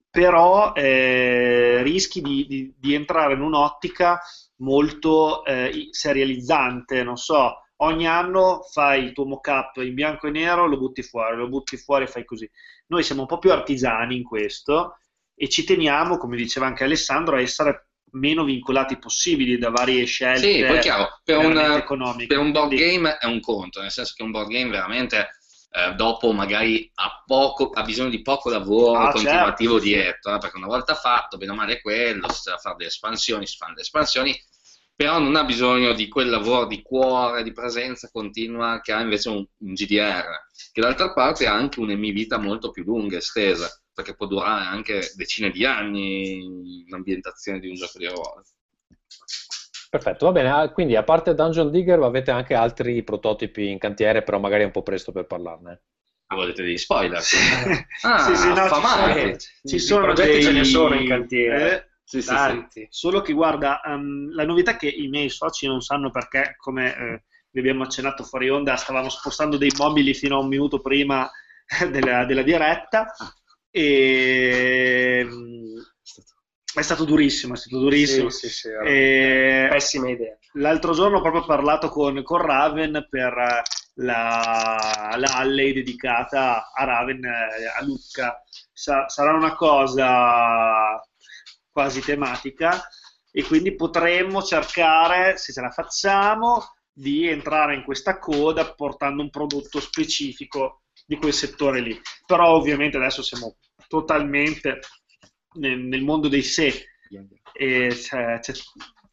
però eh, rischi di, di- di entrare in un'ottica molto eh, serializzante, non so, ogni anno fai il tuo mock-up in bianco e nero, lo butti fuori, lo butti fuori e fai così. Noi siamo un po' più artigiani in questo e ci teniamo, come diceva anche Alessandro, a essere meno vincolati possibili da varie scelte Sì, poi è chiaro, per un, economiche. per un board game è un conto, nel senso che un board game veramente eh, dopo magari ha, poco, ha bisogno di poco lavoro Ah, continuativo certo, sì. dietro, eh, perché una volta fatto, bene o male quello, si deve fare delle espansioni, si fanno delle espansioni, però non ha bisogno di quel lavoro di cuore, di presenza continua che ha invece un, un GDR, che d'altra parte ha anche un'emivita molto più lunga, estesa, perché può durare anche decine di anni l'ambientazione di un gioco di ruolo. Perfetto, va bene. Ah, Quindi a parte Dungeon Digger avete anche altri prototipi in cantiere, però magari è un po' presto per parlarne. Ah, volete degli spoiler? <laughs> Ah, Sì, sì, no, ci affamati. sono- ci sono progetti dei- ce ne sono in cantiere. eh, Sì, sì, sì. Tanti. Solo che guarda, ehm, la novità è che i miei soci non sanno perché, come eh, vi abbiamo accennato fuori onda, stavamo spostando dei mobili fino a un minuto prima <laughs> della, della diretta e è stato durissimo, è stato durissimo. Sì, sì, sì, E Pessima idea. L'altro giorno ho proprio parlato con, con Raven per la, la Alley dedicata a Raven, eh, a Lucca. Sa- sarà una cosa quasi tematica e quindi potremmo cercare, se ce la facciamo, di entrare in questa coda portando un prodotto specifico di quel settore lì. Però ovviamente adesso siamo totalmente nel, nel mondo dei sé e c'è, c'è-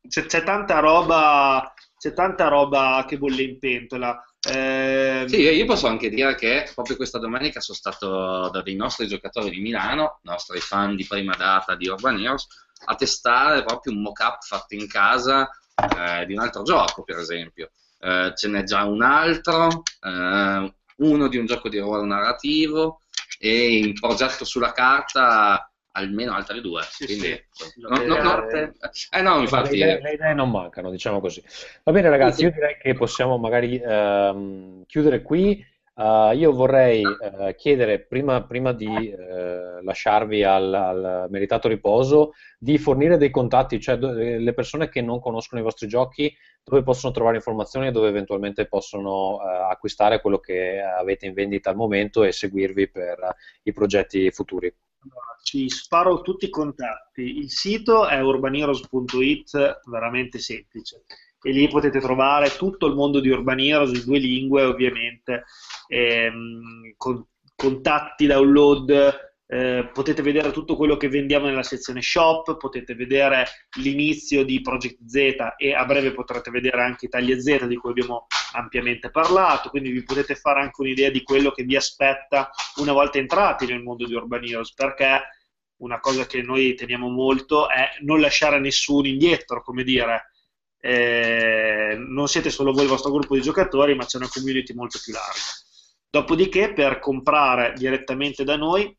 c'è- c'è tanta roba c'è tanta roba che bolle in pentola Eh, Sì, io posso anche dire che proprio questa domenica sono stato da dei nostri giocatori di Milano, nostri fan di prima data di Urban Heroes, a testare proprio un mock-up fatto in casa eh, di un altro gioco, per esempio. Eh, ce n'è già un altro, eh, uno di un gioco di ruolo narrativo e in progetto sulla carta almeno altri due. Sì, quindi, sì. no- no- no- Eh, eh no, le, infatti, idee, le idee non mancano, diciamo così. Va bene, ragazzi, io direi che possiamo magari ehm, chiudere qui. Eh, io vorrei eh, chiedere, prima, prima di eh, lasciarvi al, al meritato riposo, di fornire dei contatti, cioè do- eh, le persone che non conoscono i vostri giochi, dove possono trovare informazioni e dove eventualmente possono acquistare quello che avete in vendita al momento e seguirvi per i progetti futuri. Allora, ci sparo tutti i contatti. Il sito è urbaniros.it, veramente semplice. E lì potete trovare tutto il mondo di Urban Heroes in due lingue, ovviamente, ehm, con- contatti, download, eh, potete vedere tutto quello che vendiamo nella sezione shop, potete vedere l'inizio di Project Z e a breve potrete vedere anche Italia Z di cui abbiamo ampiamente parlato, quindi vi potete fare anche un'idea di quello che vi aspetta una volta entrati nel mondo di Urban Heroes, perché una cosa che noi teniamo molto è non lasciare nessuno indietro, come dire, eh, non siete solo voi il vostro gruppo di giocatori, ma c'è una community molto più larga. Dopodiché, per comprare direttamente da noi,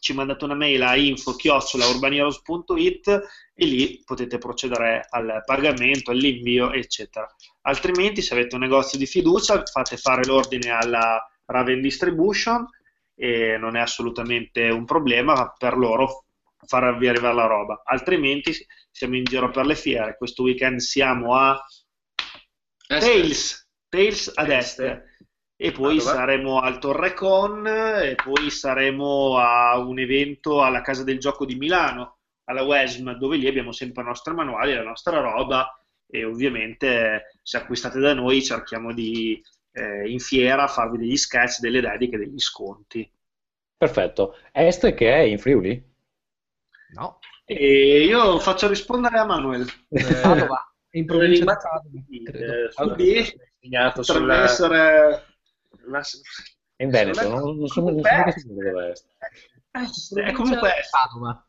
ci mandate una mail a info-urbaniros.it e lì potete procedere al pagamento, all'invio, eccetera. Altrimenti, se avete un negozio di fiducia, fate fare l'ordine alla Raven Distribution e non è assolutamente un problema per loro farvi arrivare la roba. Altrimenti siamo in giro per le fiere. Questo weekend siamo a Tales, Tales ad est. E poi Ah, saremo al Torrecon e poi saremo a un evento alla Casa del Gioco di Milano, alla WESM, dove lì abbiamo sempre i nostri manuali, la nostra roba e ovviamente se acquistate da noi cerchiamo di eh, in fiera farvi degli sketch, delle dediche, degli sconti. Perfetto. Est che è in Friuli? No, E io faccio rispondere a Manuel. Eh, <laughs> Padova, in provincia di Padova, credo. Eh, sul- Allora, segnato Potrebbe sulla- essere ma- È in Veneto, non, non so, non so neanche sicuro dove è è comunque Padova.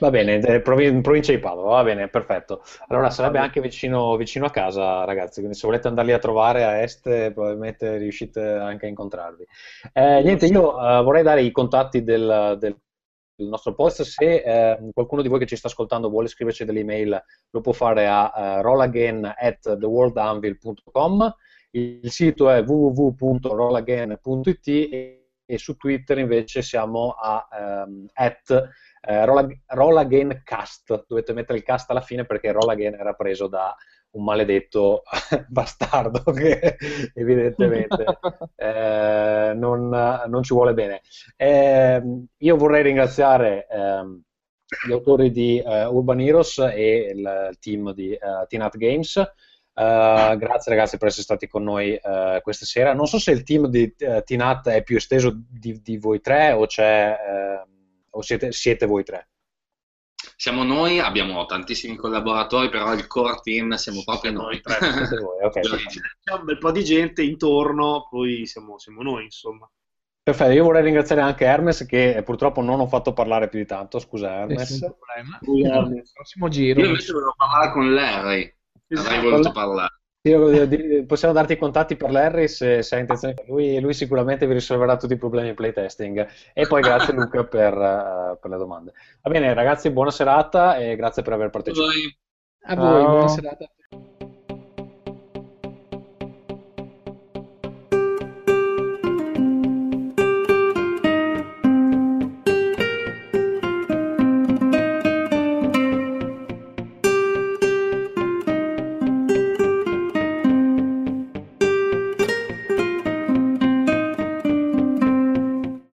Va bene, eh, in provincia di Padova, va bene, perfetto. Allora sarebbe anche vicino, vicino a casa, ragazzi, quindi se volete andarli a trovare a est, eh, probabilmente riuscite anche a incontrarvi. Eh, niente, io eh, vorrei dare i contatti del, del- del nostro post, se eh, qualcuno di voi che ci sta ascoltando vuole scriverci delle email, lo può fare a eh, rollagain at theworldanvil.com, il sito è www.rollagain.it e, e su Twitter invece siamo a ehm, at eh, Roll, Roll Again Cast, dovete mettere il cast alla fine perché Roll Again era preso da un maledetto <laughs> bastardo che <laughs> evidentemente eh, non, non ci vuole bene. Eh, io vorrei ringraziare ehm, gli autori di eh, Urban Heroes e il, team di uh, Tinat Games. Eh, grazie ragazzi per essere stati con noi eh, questa sera. Non so se il team di uh, Tinat è più esteso di, di voi tre o c'è ehm, o siete, siete voi tre? Siamo noi, abbiamo tantissimi collaboratori, però il core team siamo proprio noi. Siete voi, ok. <laughs> c'è un bel po' di gente intorno, poi siamo, siamo noi, insomma. Perfetto, io vorrei ringraziare anche Hermes che purtroppo non ho fatto parlare più di tanto, scusa Hermes. Nessun problema. Il prossimo giro. Io invece volevo parlare con Larry, avrei voluto parlare. Io, possiamo darti i contatti per Larry se, se hai intenzione. Lui, lui sicuramente vi risolverà tutti i problemi di playtesting. E poi grazie Luca per, eh, per le domande. Va bene, ragazzi, buona serata e grazie per aver partecipato. Voi- A voi, Ciao. buona serata.